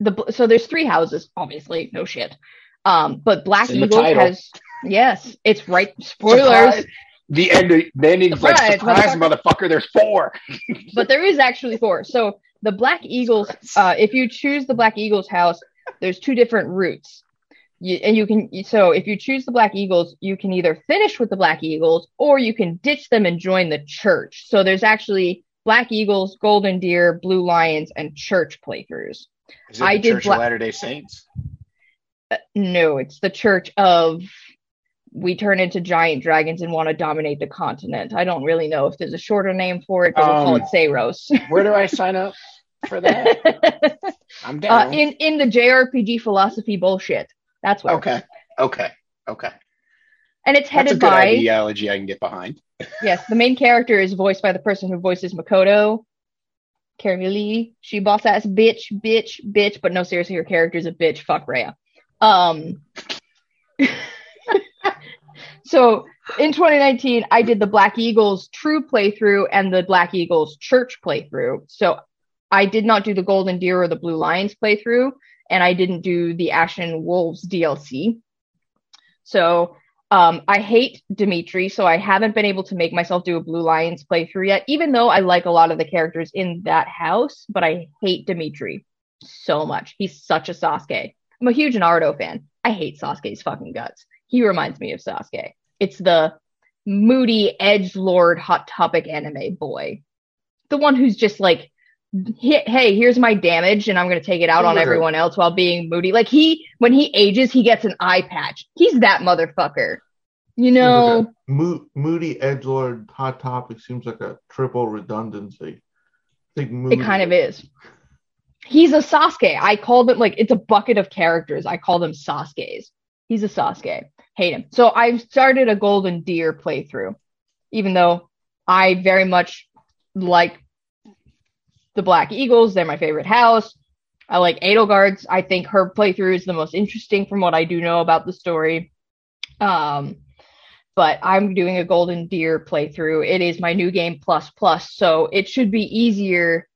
The so there's three houses, obviously, no shit. Um, but Black It's Eagles has yes, it's right. Spoilers, Surprise. The end. The ending's like Surprise, surprise, motherfucker. There's four. but there is actually four. So the Black Eagles, uh, if you choose the Black Eagles house, there's two different routes. You, and you can so if you choose the Black Eagles, you can either finish with the Black Eagles or you can ditch them and join the church. So there's actually Black Eagles, Golden Deer, Blue Lions, and church playthroughs. Is it I the did Church Bla- of Latter Day Saints? Uh, no, it's the church of we turn into giant dragons and want to dominate the continent. I don't really know if there's a shorter name for it, but we'll call Um, it Seiros. Where do I sign up for that? I'm uh, down. in in the JRPG philosophy bullshit. That's what. okay. Okay. Okay. And it's That's a headed good by ideology I can get behind. Yes, the main character is voiced by the person who voices Makoto. Cherami Leigh, she boss ass bitch, bitch, bitch. But no, seriously, her character is a bitch. Fuck Rhea. Um. so in 2019, I did the Black Eagles True playthrough and the Black Eagles Church playthrough. So I did not do the Golden Deer or the Blue Lions playthrough, and I didn't do the Ashen Wolves DLC. So um, I hate Dimitri, so I haven't been able to make myself do a Blue Lions playthrough yet, even though I like a lot of the characters in that house, but I hate Dimitri so much. He's such a Sasuke. I'm a huge Naruto fan. I hate Sasuke's fucking guts. He reminds me of Sasuke. It's the moody edge lord hot topic anime boy. The one who's just like, "Hey, here's my damage and I'm going to take it out on everyone else while being moody. Like he, when he ages, he gets an eye patch. He's that motherfucker. You know, Mo- Moody Edgelord Hot Topic seems like a triple redundancy. I think Moody, it kind of is. He's a Sasuke. I call them like it's a bucket of characters. I call them Sasuke's. He's a Sasuke. Hate him. So I've started a Golden Deer playthrough, even though I very much like the Black Eagles. They're my favorite house. I like Edelgard's. I think her playthrough is the most interesting from what I do know about the story. Um, but I'm doing a Golden Deer playthrough. It is my new game plus plus, so it should be easier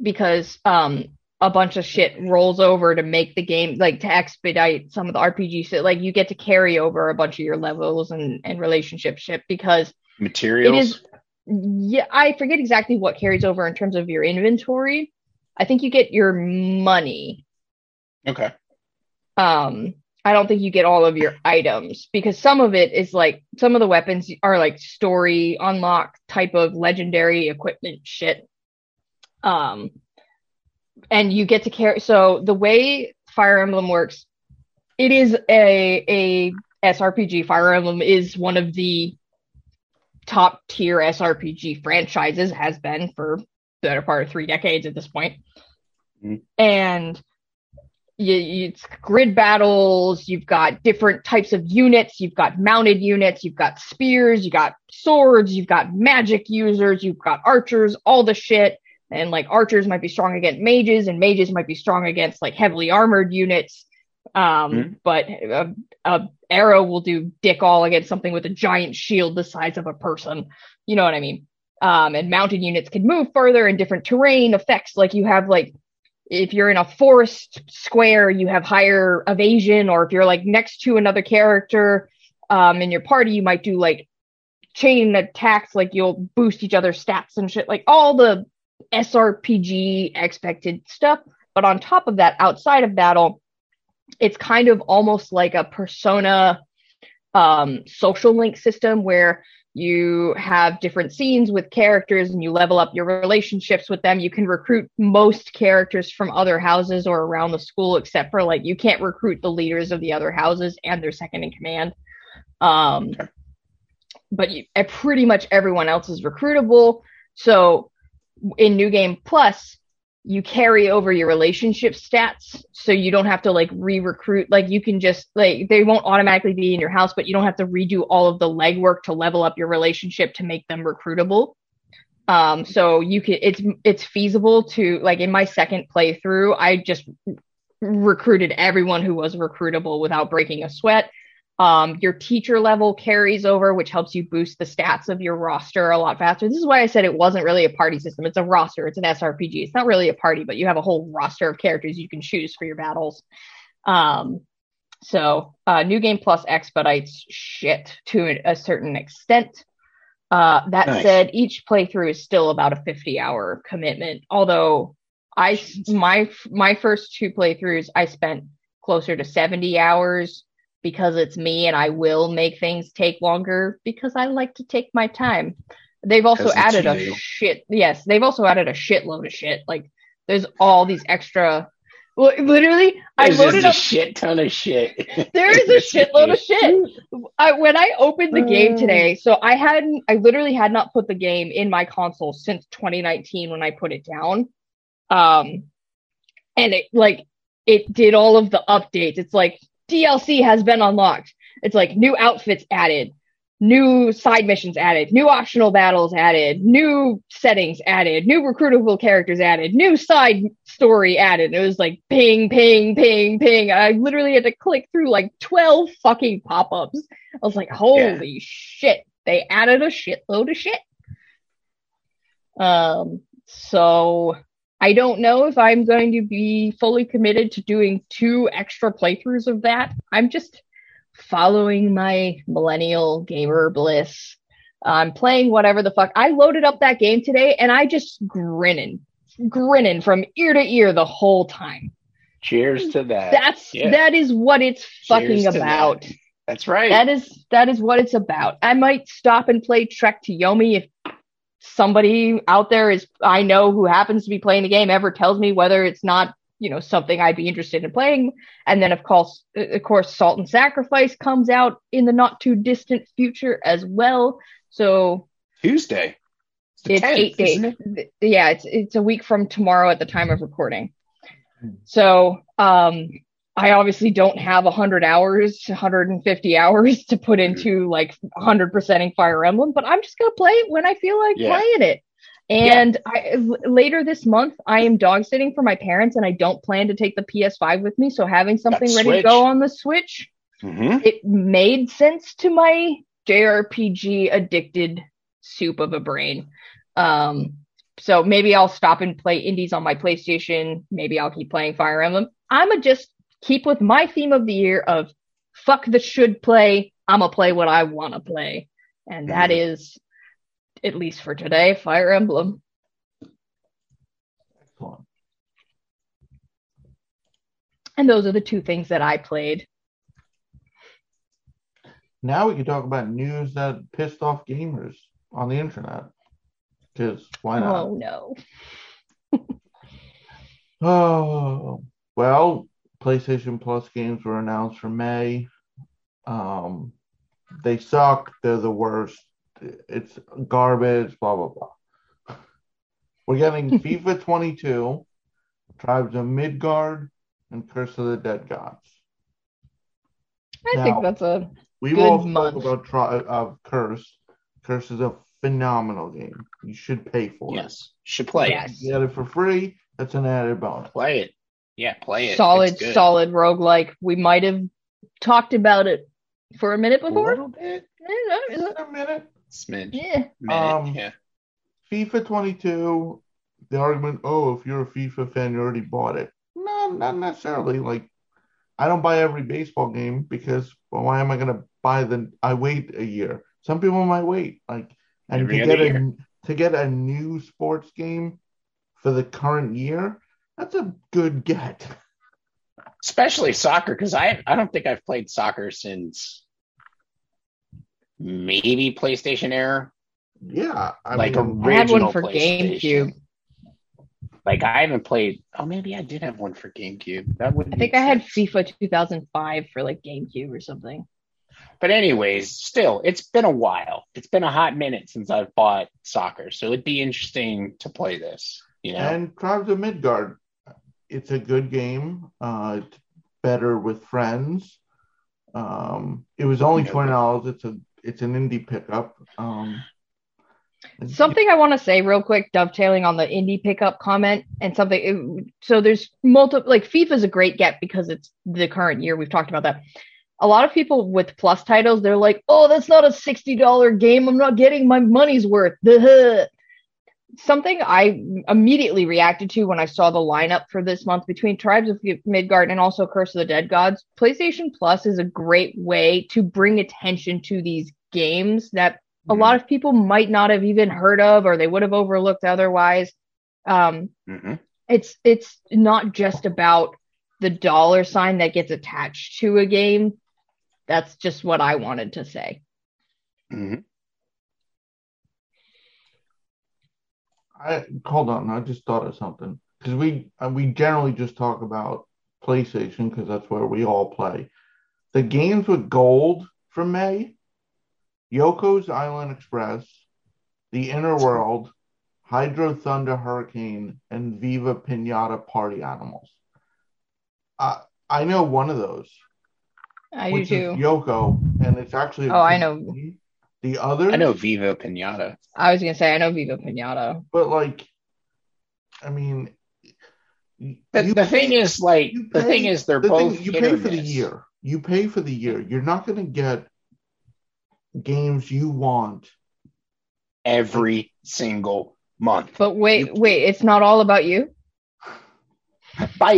because um a bunch of shit rolls over to make the game like to expedite some of the RPG shit. Like you get to carry over a bunch of your levels and and relationship shit because Materials. it is yeah i forget exactly what carries over in terms of your inventory. I think you get your money. Okay. um i don't think you get all of your items because some of it is like some of the weapons are like story unlock type of legendary equipment shit. Um and you get to carry so the way fire emblem works it is a a srpg fire emblem is one of the top tier srpg franchises has been for the better part of three decades at this point Mhm. and you, you, it's grid battles. You've got different types of units. You've got mounted units. You've got spears. You've got swords. You've got magic users. You've got archers. All the shit. And like archers might be strong against mages, and mages might be strong against like heavily armored units. Um, Mhm. but a, a arrow will do dick all against something with a giant shield the size of a person. You know what I mean? Um, and mounted units can move further in different terrain effects. Like you have like if you're in a forest square, you have higher evasion, or if you're like next to another character um, in your party, you might do like chain attacks, like you'll boost each other's stats and shit, like all the SRPG expected stuff. But on top of that, outside of battle, it's kind of almost like a persona um, social link system where you have different scenes with characters and you level up your relationships with them. You can recruit most characters from other houses or around the school, except for like you can't recruit the leaders of the other houses and their second in command. Um, but you, pretty much everyone else is recruitable. So in New Game Plus, you carry over your relationship stats so you don't have to like re-recruit like you can just like they won't automatically be in your house but you don't have to redo all of the legwork to level up your relationship to make them recruitable. Um so you can it's it's feasible to like in my second playthrough i just recruited everyone who was recruitable without breaking a sweat um, your teacher level carries over, which helps you boost the stats of your roster a lot faster. This is why I said it wasn't really a party system. It's a roster. It's an SRPG. It's not really a party, but you have a whole roster of characters you can choose for your battles. Um, so, uh, New Game Plus expedites shit to a certain extent. Uh, that nice. said, each playthrough is still about a 50 hour commitment. Although I, my, my first two playthroughs, I spent closer to 70 hours because it's me and I will make things take longer because I like to take my time. They've also added a shit. Yes, they've also added a shitload of shit. Like there's all these extra. Well, literally, there's I loaded a up shit ton of shit. There is a shitload of shit. I, when I opened the game uh. today, so I hadn't, I literally had not put the game in my console since 2019 when I put it down. Um, and it like it did all of the updates. It's like DLC has been unlocked. It's like new outfits added, new side missions added, new optional battles added, new settings added, new recruitable characters added, new side story added. It was like ping, ping, ping, ping. I literally had to click through like 12 fucking pop ups. I was like, holy yeah. shit. They added a shitload of shit. Um, so I don't know if I'm going to be fully committed to doing two extra playthroughs of that. I'm just following my millennial gamer bliss. I'm playing whatever the fuck. I loaded up that game today and I just grinning, grinning from ear to ear the whole time. Cheers to that. That's yeah. that is what it's fucking about. That. That's right. That is that is what it's about. I might stop and play Trek to Yomi if somebody out there is I know who happens to be playing the game ever tells me whether it's not you know something I'd be interested in playing. And then of course, of course, Salt and Sacrifice comes out in the not too distant future as well. So Tuesday. It's, it's 10th, eight days. It? Yeah, it's it's a week from tomorrow at the time of recording. Hmm. So um I obviously don't have 100 hours, 150 hours to put mm-hmm. into like 100%ing Fire Emblem, but I'm just going to play it when I feel like yeah. playing it. And yeah. I, later this month, I am dog sitting for my parents, and I don't plan to take the PS5 with me. So having something ready to go on the Switch, mm-hmm. it made sense to my JRPG addicted soup of a brain. Um, so maybe I'll stop and play indies on my PlayStation. Maybe I'll keep playing Fire Emblem. I'm a just keep with my theme of the year of fuck the should play. I'm gonna play what I want to play, and that mm-hmm. is, at least for today, Fire Emblem. Excellent. And those are the two things that I played. Now we can talk about news that pissed off gamers on the internet. Because why not? Oh no. oh well, PlayStation Plus games were announced for May. Um, they suck. They're the worst. It's garbage. Blah blah blah. We're getting FIFA 22, Tribes of Midgard, and Curse of the Dead Gods. I now, think that's a we've good all month. about tri- uh, Curse. Curse is a phenomenal game. You should pay for yes, it. Yes, should play yes. You get it for free. That's an added bonus. Play it. Yeah, play it. Solid, solid roguelike. We might have talked about it for a minute before. A little bit. Yeah, a minute. Smidge. Yeah. Minute, um, yeah. FIFA 22, the argument, oh, if you're a FIFA fan, you already bought it. No, not necessarily. Like, I don't buy every baseball game because well, why am I going to buy the? I wait a year. Some people might wait. Like, and every to get a to get a new sports game for the current year, that's a good get. Especially soccer, because I I don't think I've played soccer since maybe PlayStation era, Yeah, I like mean, I had one for GameCube. Like I haven't played. Oh, maybe I did have one for GameCube. That would. I think I had FIFA 2005 for like GameCube or something. But anyways, still, it's been a while. It's been a hot minute since I've bought soccer, so it'd be interesting to play this. You know, And Tribes of Midgard, it's a good game. Uh, it's better with friends. Um, it was only twenty dollars. It's a it's an indie pickup. Um, Something I want to say real quick, dovetailing on the indie pickup comment and something. So there's multiple, like FIFA is a great get because it's the current year. We've talked about that. A lot of people with plus titles, they're like, oh, that's not a $60 game. I'm not getting my money's worth. Duh. Something I immediately reacted to when I saw the lineup for this month between Tribes of Midgard and also Curse of the Dead Gods. PlayStation Plus is a great way to bring attention to these games that a lot of people might not have even heard of or they would have overlooked otherwise. Um, Mhm. it's it's not just about the dollar sign that gets attached to a game. That's just what I wanted to say. Mhm. I hold on. I just thought of something because we uh, we generally just talk about PlayStation because that's where we all play. The games with gold from May: Yoku's Island Express, The Inner World, Hydro Thunder Hurricane, and Viva Pinata Party Animals. I I know one of those, I do too. Yoko, and it's actually Oh, I know. The other I know Viva Pinata. I was gonna say I know Viva Pinata. but like, I mean, y- The, the pay- thing is, like, you the pay- thing is, they're the both thing- you pay for the year. You pay for the year. You're not going to get games you want. every single month. But wait, You- wait, it's not all about you. Bye.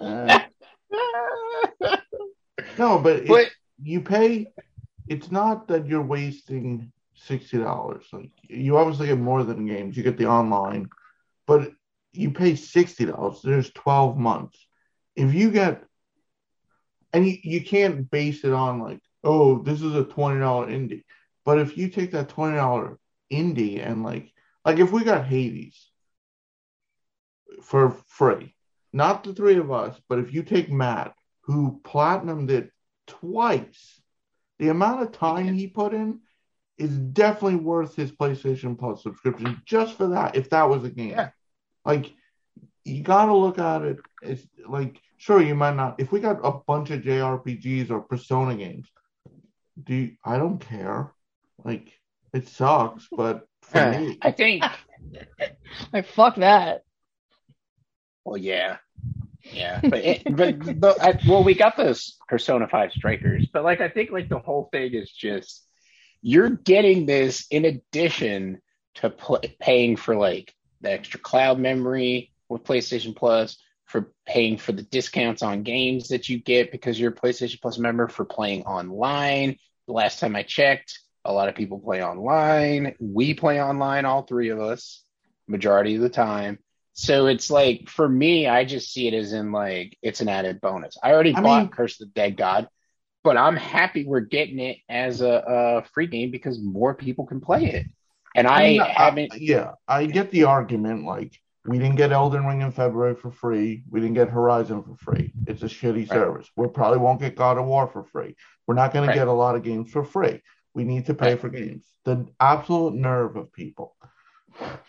No, but it's, but you pay. It's not that you're wasting sixty dollars. Like you obviously get more than games. You get the online, but you pay sixty dollars. There's twelve months. If you get, and you, you can't base it on like, oh, this is a twenty dollar indie. But if you take that twenty dollar indie and like, like if we got Hades for free, not the three of us, but if you take Matt, who platinumed it twice, the amount of time he put in is definitely worth his PlayStation Plus subscription just for that. If that was a game, Yeah. like you got to look at it. It's like sure you might not. If we got a bunch of JRPGs or Persona games, do you, I don't care. Like it sucks, but for me, I think. Like fuck that. Well, yeah, yeah, but it, but, I, well, we got those Persona Five Strikers, but like I think like the whole thing is just you're getting this in addition to paying for like the extra cloud memory with PlayStation Plus, for paying for the discounts on games that you get because you're a PlayStation Plus member, for playing online. The last time I checked, a lot of people play online. We play online, all three of us, majority of the time. So it's like for me, I just see it as in like it's an added bonus. I already I bought mean- Curse of the Dead God, but I'm happy we're getting it as a, a free game because more people can play it. And I, mean, haven't. yeah, I get the argument. Like, we didn't get Elden Ring in February for free. We didn't get Horizon for free. It's a shitty service. We probably won't get God of War for free. We're not going Right. to get a lot of games for free. We need to pay Right. for games. The absolute nerve of people.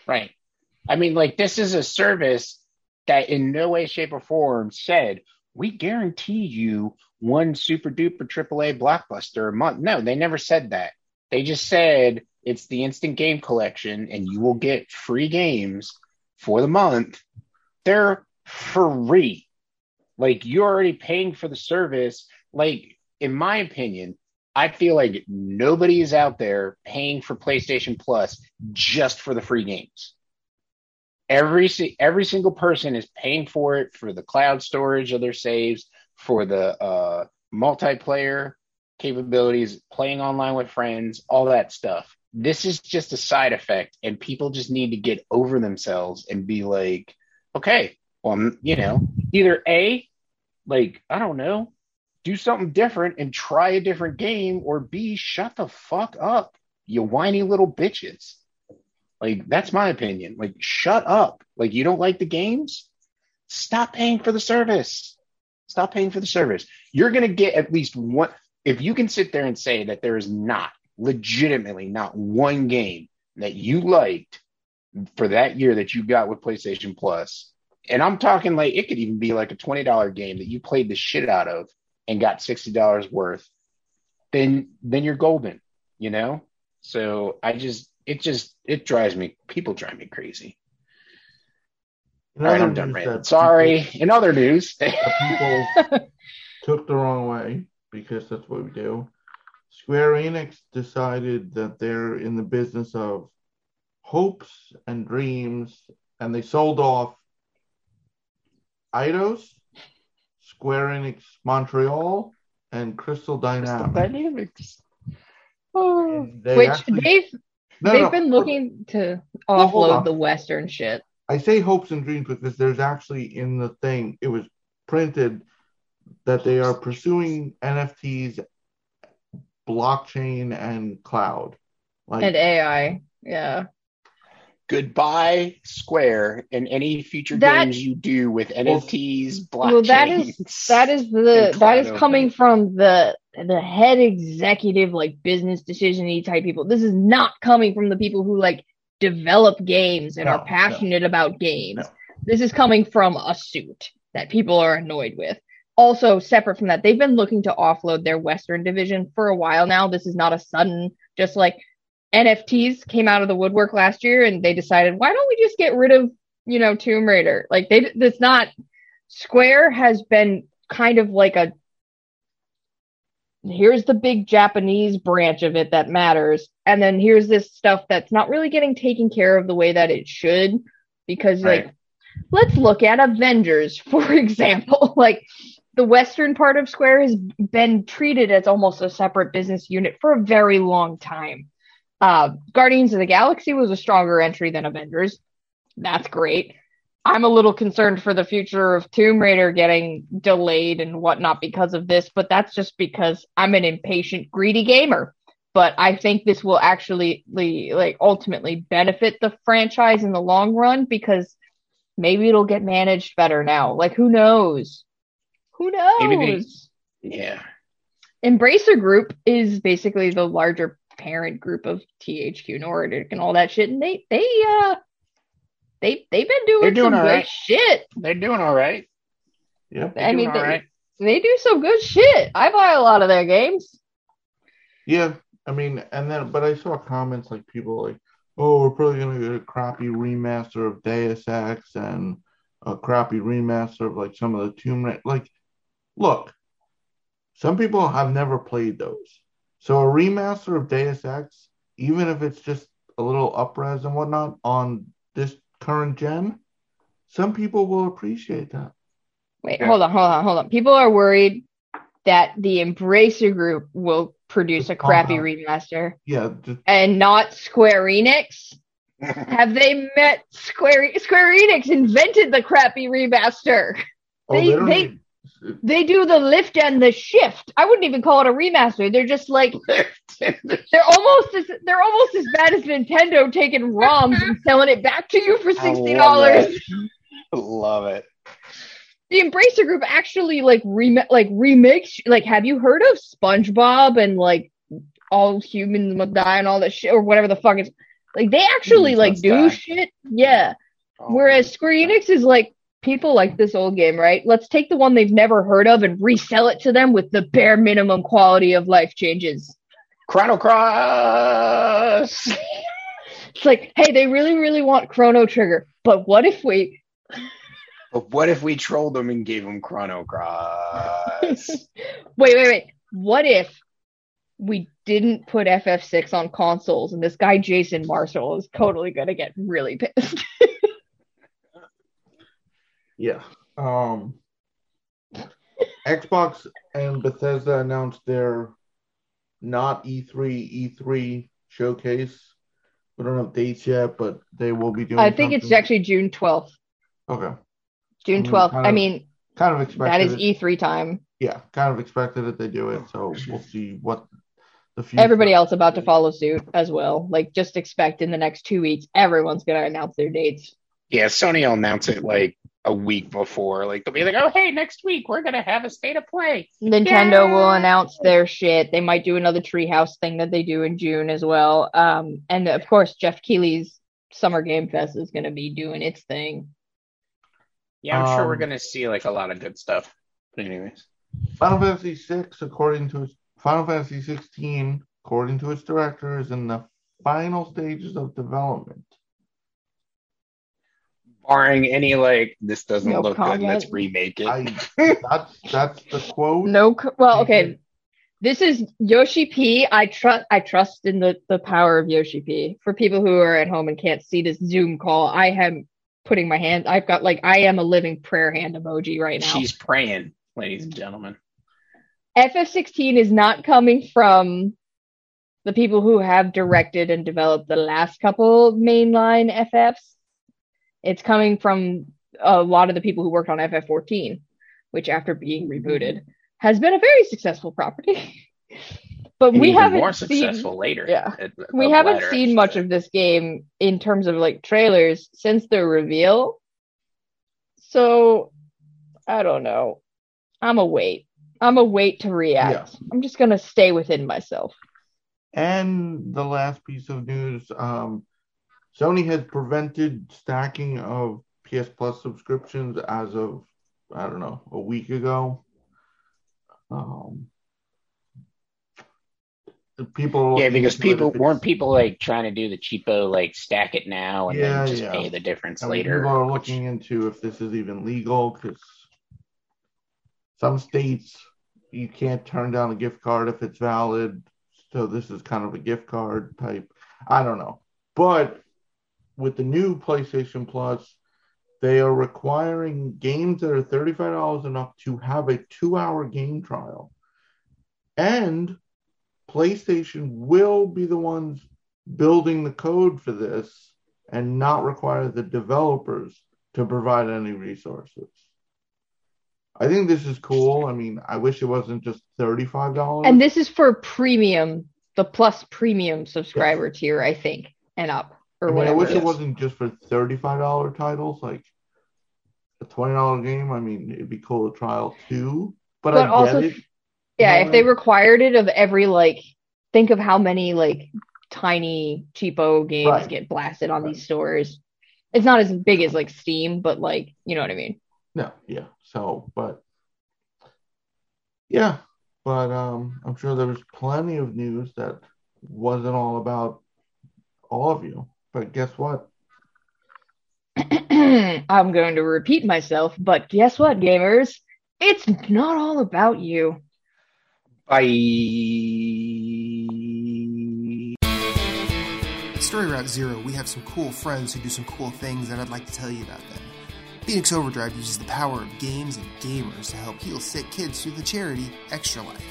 Right. I mean, like, this is a service that in no way, shape, or form said, we guarantee you one super duper AAA blockbuster a month. No, they never said that. They just said it's the instant game collection and you will get free games for the month. They're free. Like, you're already paying for the service. Like, in my opinion, I feel like nobody is out there paying for PlayStation Plus just for the free games. Every every single person is paying for it for the cloud storage of their saves, for the uh, multiplayer capabilities, playing online with friends, all that stuff. This is just a side effect, and people just need to get over themselves and be like, okay, well, you know, either a, like I don't know, do something different and try a different game, or B, shut the fuck up, you whiny little bitches. Like, that's my opinion. Like, shut up. Like, you don't like the games? Stop paying for the service. Stop paying for the service. You're going to get at least one. If you can sit there and say that there is not, legitimately, not one game that you liked for that year that you got with PlayStation Plus, and I'm talking like it could even be like a $20 game that you played the shit out of and got $60 worth, then then you're golden, you know? So I just it just it drives me people drive me crazy. All right, I'm done ranting. Sorry. people- In other news, people took the wrong way because that's what we do. Square Enix decided that they're in the business of hopes and dreams, and they sold off Eidos, Square Enix Montreal, and Crystal Dynamics. dynamics. Oh. And they Which actually- they've No, they've no, been look, looking to offload the Western shit. I say hopes and dreams because there's actually in the thing, it was printed that they are pursuing NFTs, blockchain, and cloud. Like, And AI. Yeah. Goodbye, Square, and any future That- games you do with NFTs, blockchains. Well, that is that is the that is coming opening. from the the head executive like business decision type people. This is not coming from the people who like develop games and No, are no. passionate about games. No. This is coming from a suit that people are annoyed with. Also, separate from that, they've been looking to offload their Western division for a while now. This is not a sudden, just like NFTs came out of the woodwork last year and they decided, why don't we just get rid of, you know, Tomb Raider? Like they, it's not, Square has been kind of like a, here's the big Japanese branch of it that matters. And then here's this stuff that's not really getting taken care of the way that it should. Because like, let's look at Avengers, for example. like the Western part of Square has been treated as almost a separate business unit for a very long time. Uh, Guardians of the Galaxy was a stronger entry than Avengers. That's great. I'm a little concerned for the future of Tomb Raider getting delayed and whatnot because of this, but that's just because I'm an impatient, greedy gamer. But I think this will actually like ultimately benefit the franchise in the long run because maybe it'll get managed better now. Like who knows? Who knows? They- Yeah. Embracer Group is basically the larger parent group of THQ Nordic and all that shit, and they they uh they they've been doing, They're doing some all good right. shit. They're doing all right. Yep. They're I mean, they, right. they do some good shit. I buy a lot of their games. Yeah, I mean, and then, but I saw comments like people like, "Oh, we're probably gonna get a crappy remaster of Deus Ex and a crappy remaster of like some of the Tomb Raider." Like, look, some people have never played those, so a remaster of Deus Ex, even if it's just a little upres and whatnot on this current gen, some people will appreciate that. Wait, Yeah. hold on, hold on, hold on. People are worried that the Embracer Group will produce a crappy remaster Yeah, just, and not Square Enix. Have they met Square Square Enix invented the crappy remaster? oh, They- don't they- even- They do the lift and the shift. I wouldn't even call it a remaster. They're just like they're almost as they're almost as bad as Nintendo taking ROMs and selling it back to you for sixty dollars. Love it. The Embracer Group actually like rem- like remakes. Like, have you heard of SpongeBob and like all humans must die and all that shit or whatever the fuck is? Like, they actually Humans like do Die. shit. Yeah. Oh, Whereas Square Enix is like people like this old game, right? Let's take the one they've never heard of and resell it to them with the bare minimum quality of life changes. Chrono Cross. It's like, hey, they really, really want Chrono Trigger, but what if we But what if we trolled them and gave them Chrono Cross? wait, wait, wait? What if we didn't put FF6 on consoles and this guy Jason Marshall is totally gonna get really pissed? Yeah. Um, Xbox and Bethesda announced their not E E3 E3 showcase. We don't have dates yet, but they will be doing. I think it's actually June 12th. okay. June Mm, 12th. kind I mean, Kind of expected. that is it. E3 time. yeah, kind of expected that they do it. So we'll see what the future. Everybody else about to follow suit as well. Like, just expect in the next two weeks, everyone's going to announce their dates. Yeah, Sony will announce it like a week before. Like they'll be like, "Oh, hey, next week we're gonna have a state of play." Nintendo will announce their shit. They might do another Treehouse thing that they do in June as well. Um, and of course, Geoff Keighley's Summer Game Fest is going to be doing its thing. Yeah, I'm sure we're Um, gonna see like a lot of good stuff. But anyways, Final Fantasy VI, according to its Final Fantasy 16, according to its director, is in the final stages of development. Barring any like this doesn't No look good, let's remake it. I that's that's the quote. No, c- well, okay. Mm-hmm. This is Yoshi P. I trust. I trust in the the power of Yoshi P. For people who are at home and can't see this Zoom call, I am putting my hand. I've got like I am a living prayer hand emoji right now. She's praying, ladies and gentlemen. FF16 is not coming from the people who have directed and developed the last couple mainline FFs. It's coming from a lot of the people who worked on FF14, which after being rebooted has been a very successful property. but And we even haven't more seen successful later. yeah. at the- we haven't latter, seen much of this game in terms of like trailers since the reveal. So I don't know. I'm a wait. I'm a wait to react. I'm just gonna stay within myself. And the last piece of news, um, Sony has prevented stacking of PS Plus subscriptions as of I don't know a week ago. Um, people, Yeah, because people weren't people like trying to do the cheapo like stack it now and Yeah, then just yeah. pay the difference mean, later. People are which- looking into if this is even legal because some states you can't turn down a gift card if it's valid. So this is kind of a gift card type. I don't know. But with the new PlayStation Plus, they are requiring games that are $35 and up to have a two hour game trial. And PlayStation will be the ones building the code for this and not require the developers to provide any resources. I think this is cool. I mean, I wish it wasn't just $35. And this is for premium, the plus premium subscriber tier, I think, and up or I mean, I wish it it is. wasn't just for $35 titles, like a $20 game. I mean, it'd be cool to trial too. But, But I also, get it. Yeah, know, if they like- required it of every like, think of how many like tiny cheapo games Right. get blasted on Right. these stores. It's not as big as like Steam, but like you know what I mean. No, yeah. So, but yeah, but um, I'm sure there was plenty of news that wasn't all about all of you. But guess what? I'm going to repeat myself, but guess what, gamers? It's not all about you. Bye. Story Route Zero, we have some cool friends who do some cool things, and I'd like to tell you about them. Phoenix Overdrive uses the power of games and gamers to help heal sick kids through the charity Extra Life.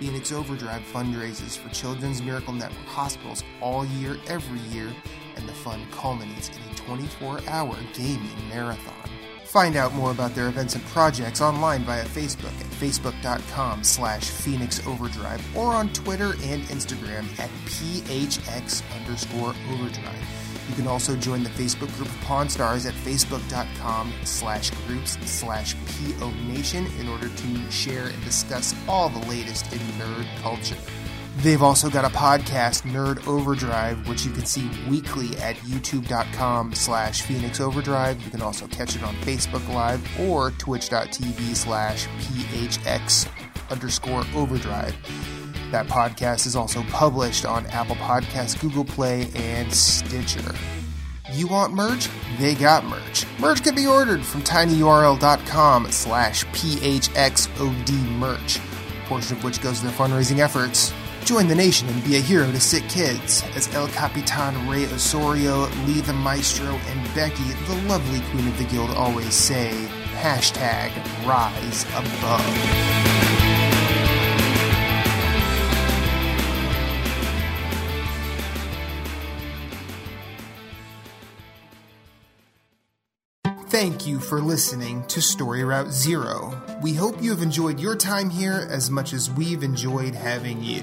Phoenix Overdrive fundraises for Children's Miracle Network hospitals all year, every year, and the fun culminates in a 24 hour gaming marathon. Find out more about their events and projects online via Facebook at facebook.com slash Phoenix Overdrive or on Twitter and Instagram at PHX underscore Overdrive. You can also join the Facebook group of Pawn Stars at facebook.com slash groups slash PO Nation in order to share and discuss all the latest in nerd culture. They've also got a podcast, Nerd Overdrive, which you can see weekly at youtube.com slash Phoenix Overdrive. You can also catch it on Facebook Live or twitch.tv slash PHX underscore Overdrive. That podcast is also published on Apple Podcasts, Google Play, and Stitcher. You want merch? They got merch. Merch can be ordered from tinyurl.com slash phxod merch, a portion of which goes to their fundraising efforts. Join the nation and be a hero to sick kids as El Capitan Rey Osorio, Lee the Maestro, and Becky, the lovely queen of the guild, always say, hashtag rise above. Thank you for listening to Story Route Zero. We hope you have enjoyed your time here as much as we've enjoyed having you.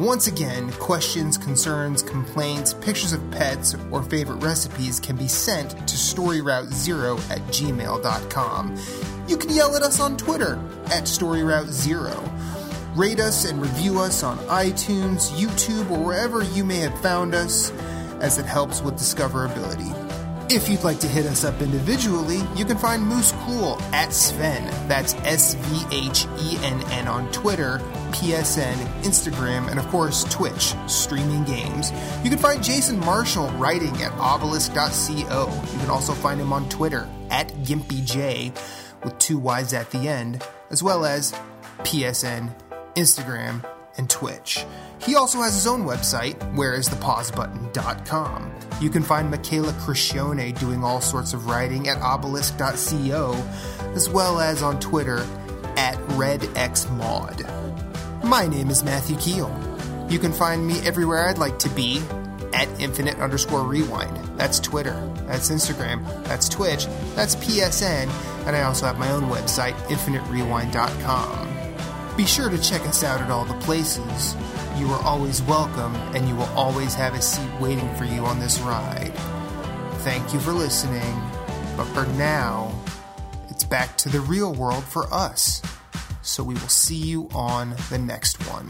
Once again, questions, concerns, complaints, pictures of pets, or favorite recipes can be sent to storyroute0 at gmail.com. You can yell at us on Twitter at storyroute0. Rate us and review us on iTunes, YouTube, or wherever you may have found us, as it helps with discoverability. If you'd like to hit us up individually, you can find Moose Cool at Sven. That's S V H E N N on Twitter, PSN, Instagram, and of course Twitch, streaming games. You can find Jason Marshall writing at obelisk.co. You can also find him on Twitter at GimpyJ with two Y's at the end, as well as PSN, Instagram, and Twitch. He also has his own website, whereisthepausebutton.com. You can find Michaela Crescione doing all sorts of writing at obelisk.co, as well as on Twitter at RedXMaud. My name is Matthew Keel. You can find me everywhere I'd like to be at infinite underscore rewind. That's Twitter, that's Instagram, that's Twitch, that's PSN, and I also have my own website, infiniterewind.com. Be sure to check us out at all the places. You are always welcome, and you will always have a seat waiting for you on this ride. Thank you for listening, but for now, it's back to the real world for us. So we will see you on the next one.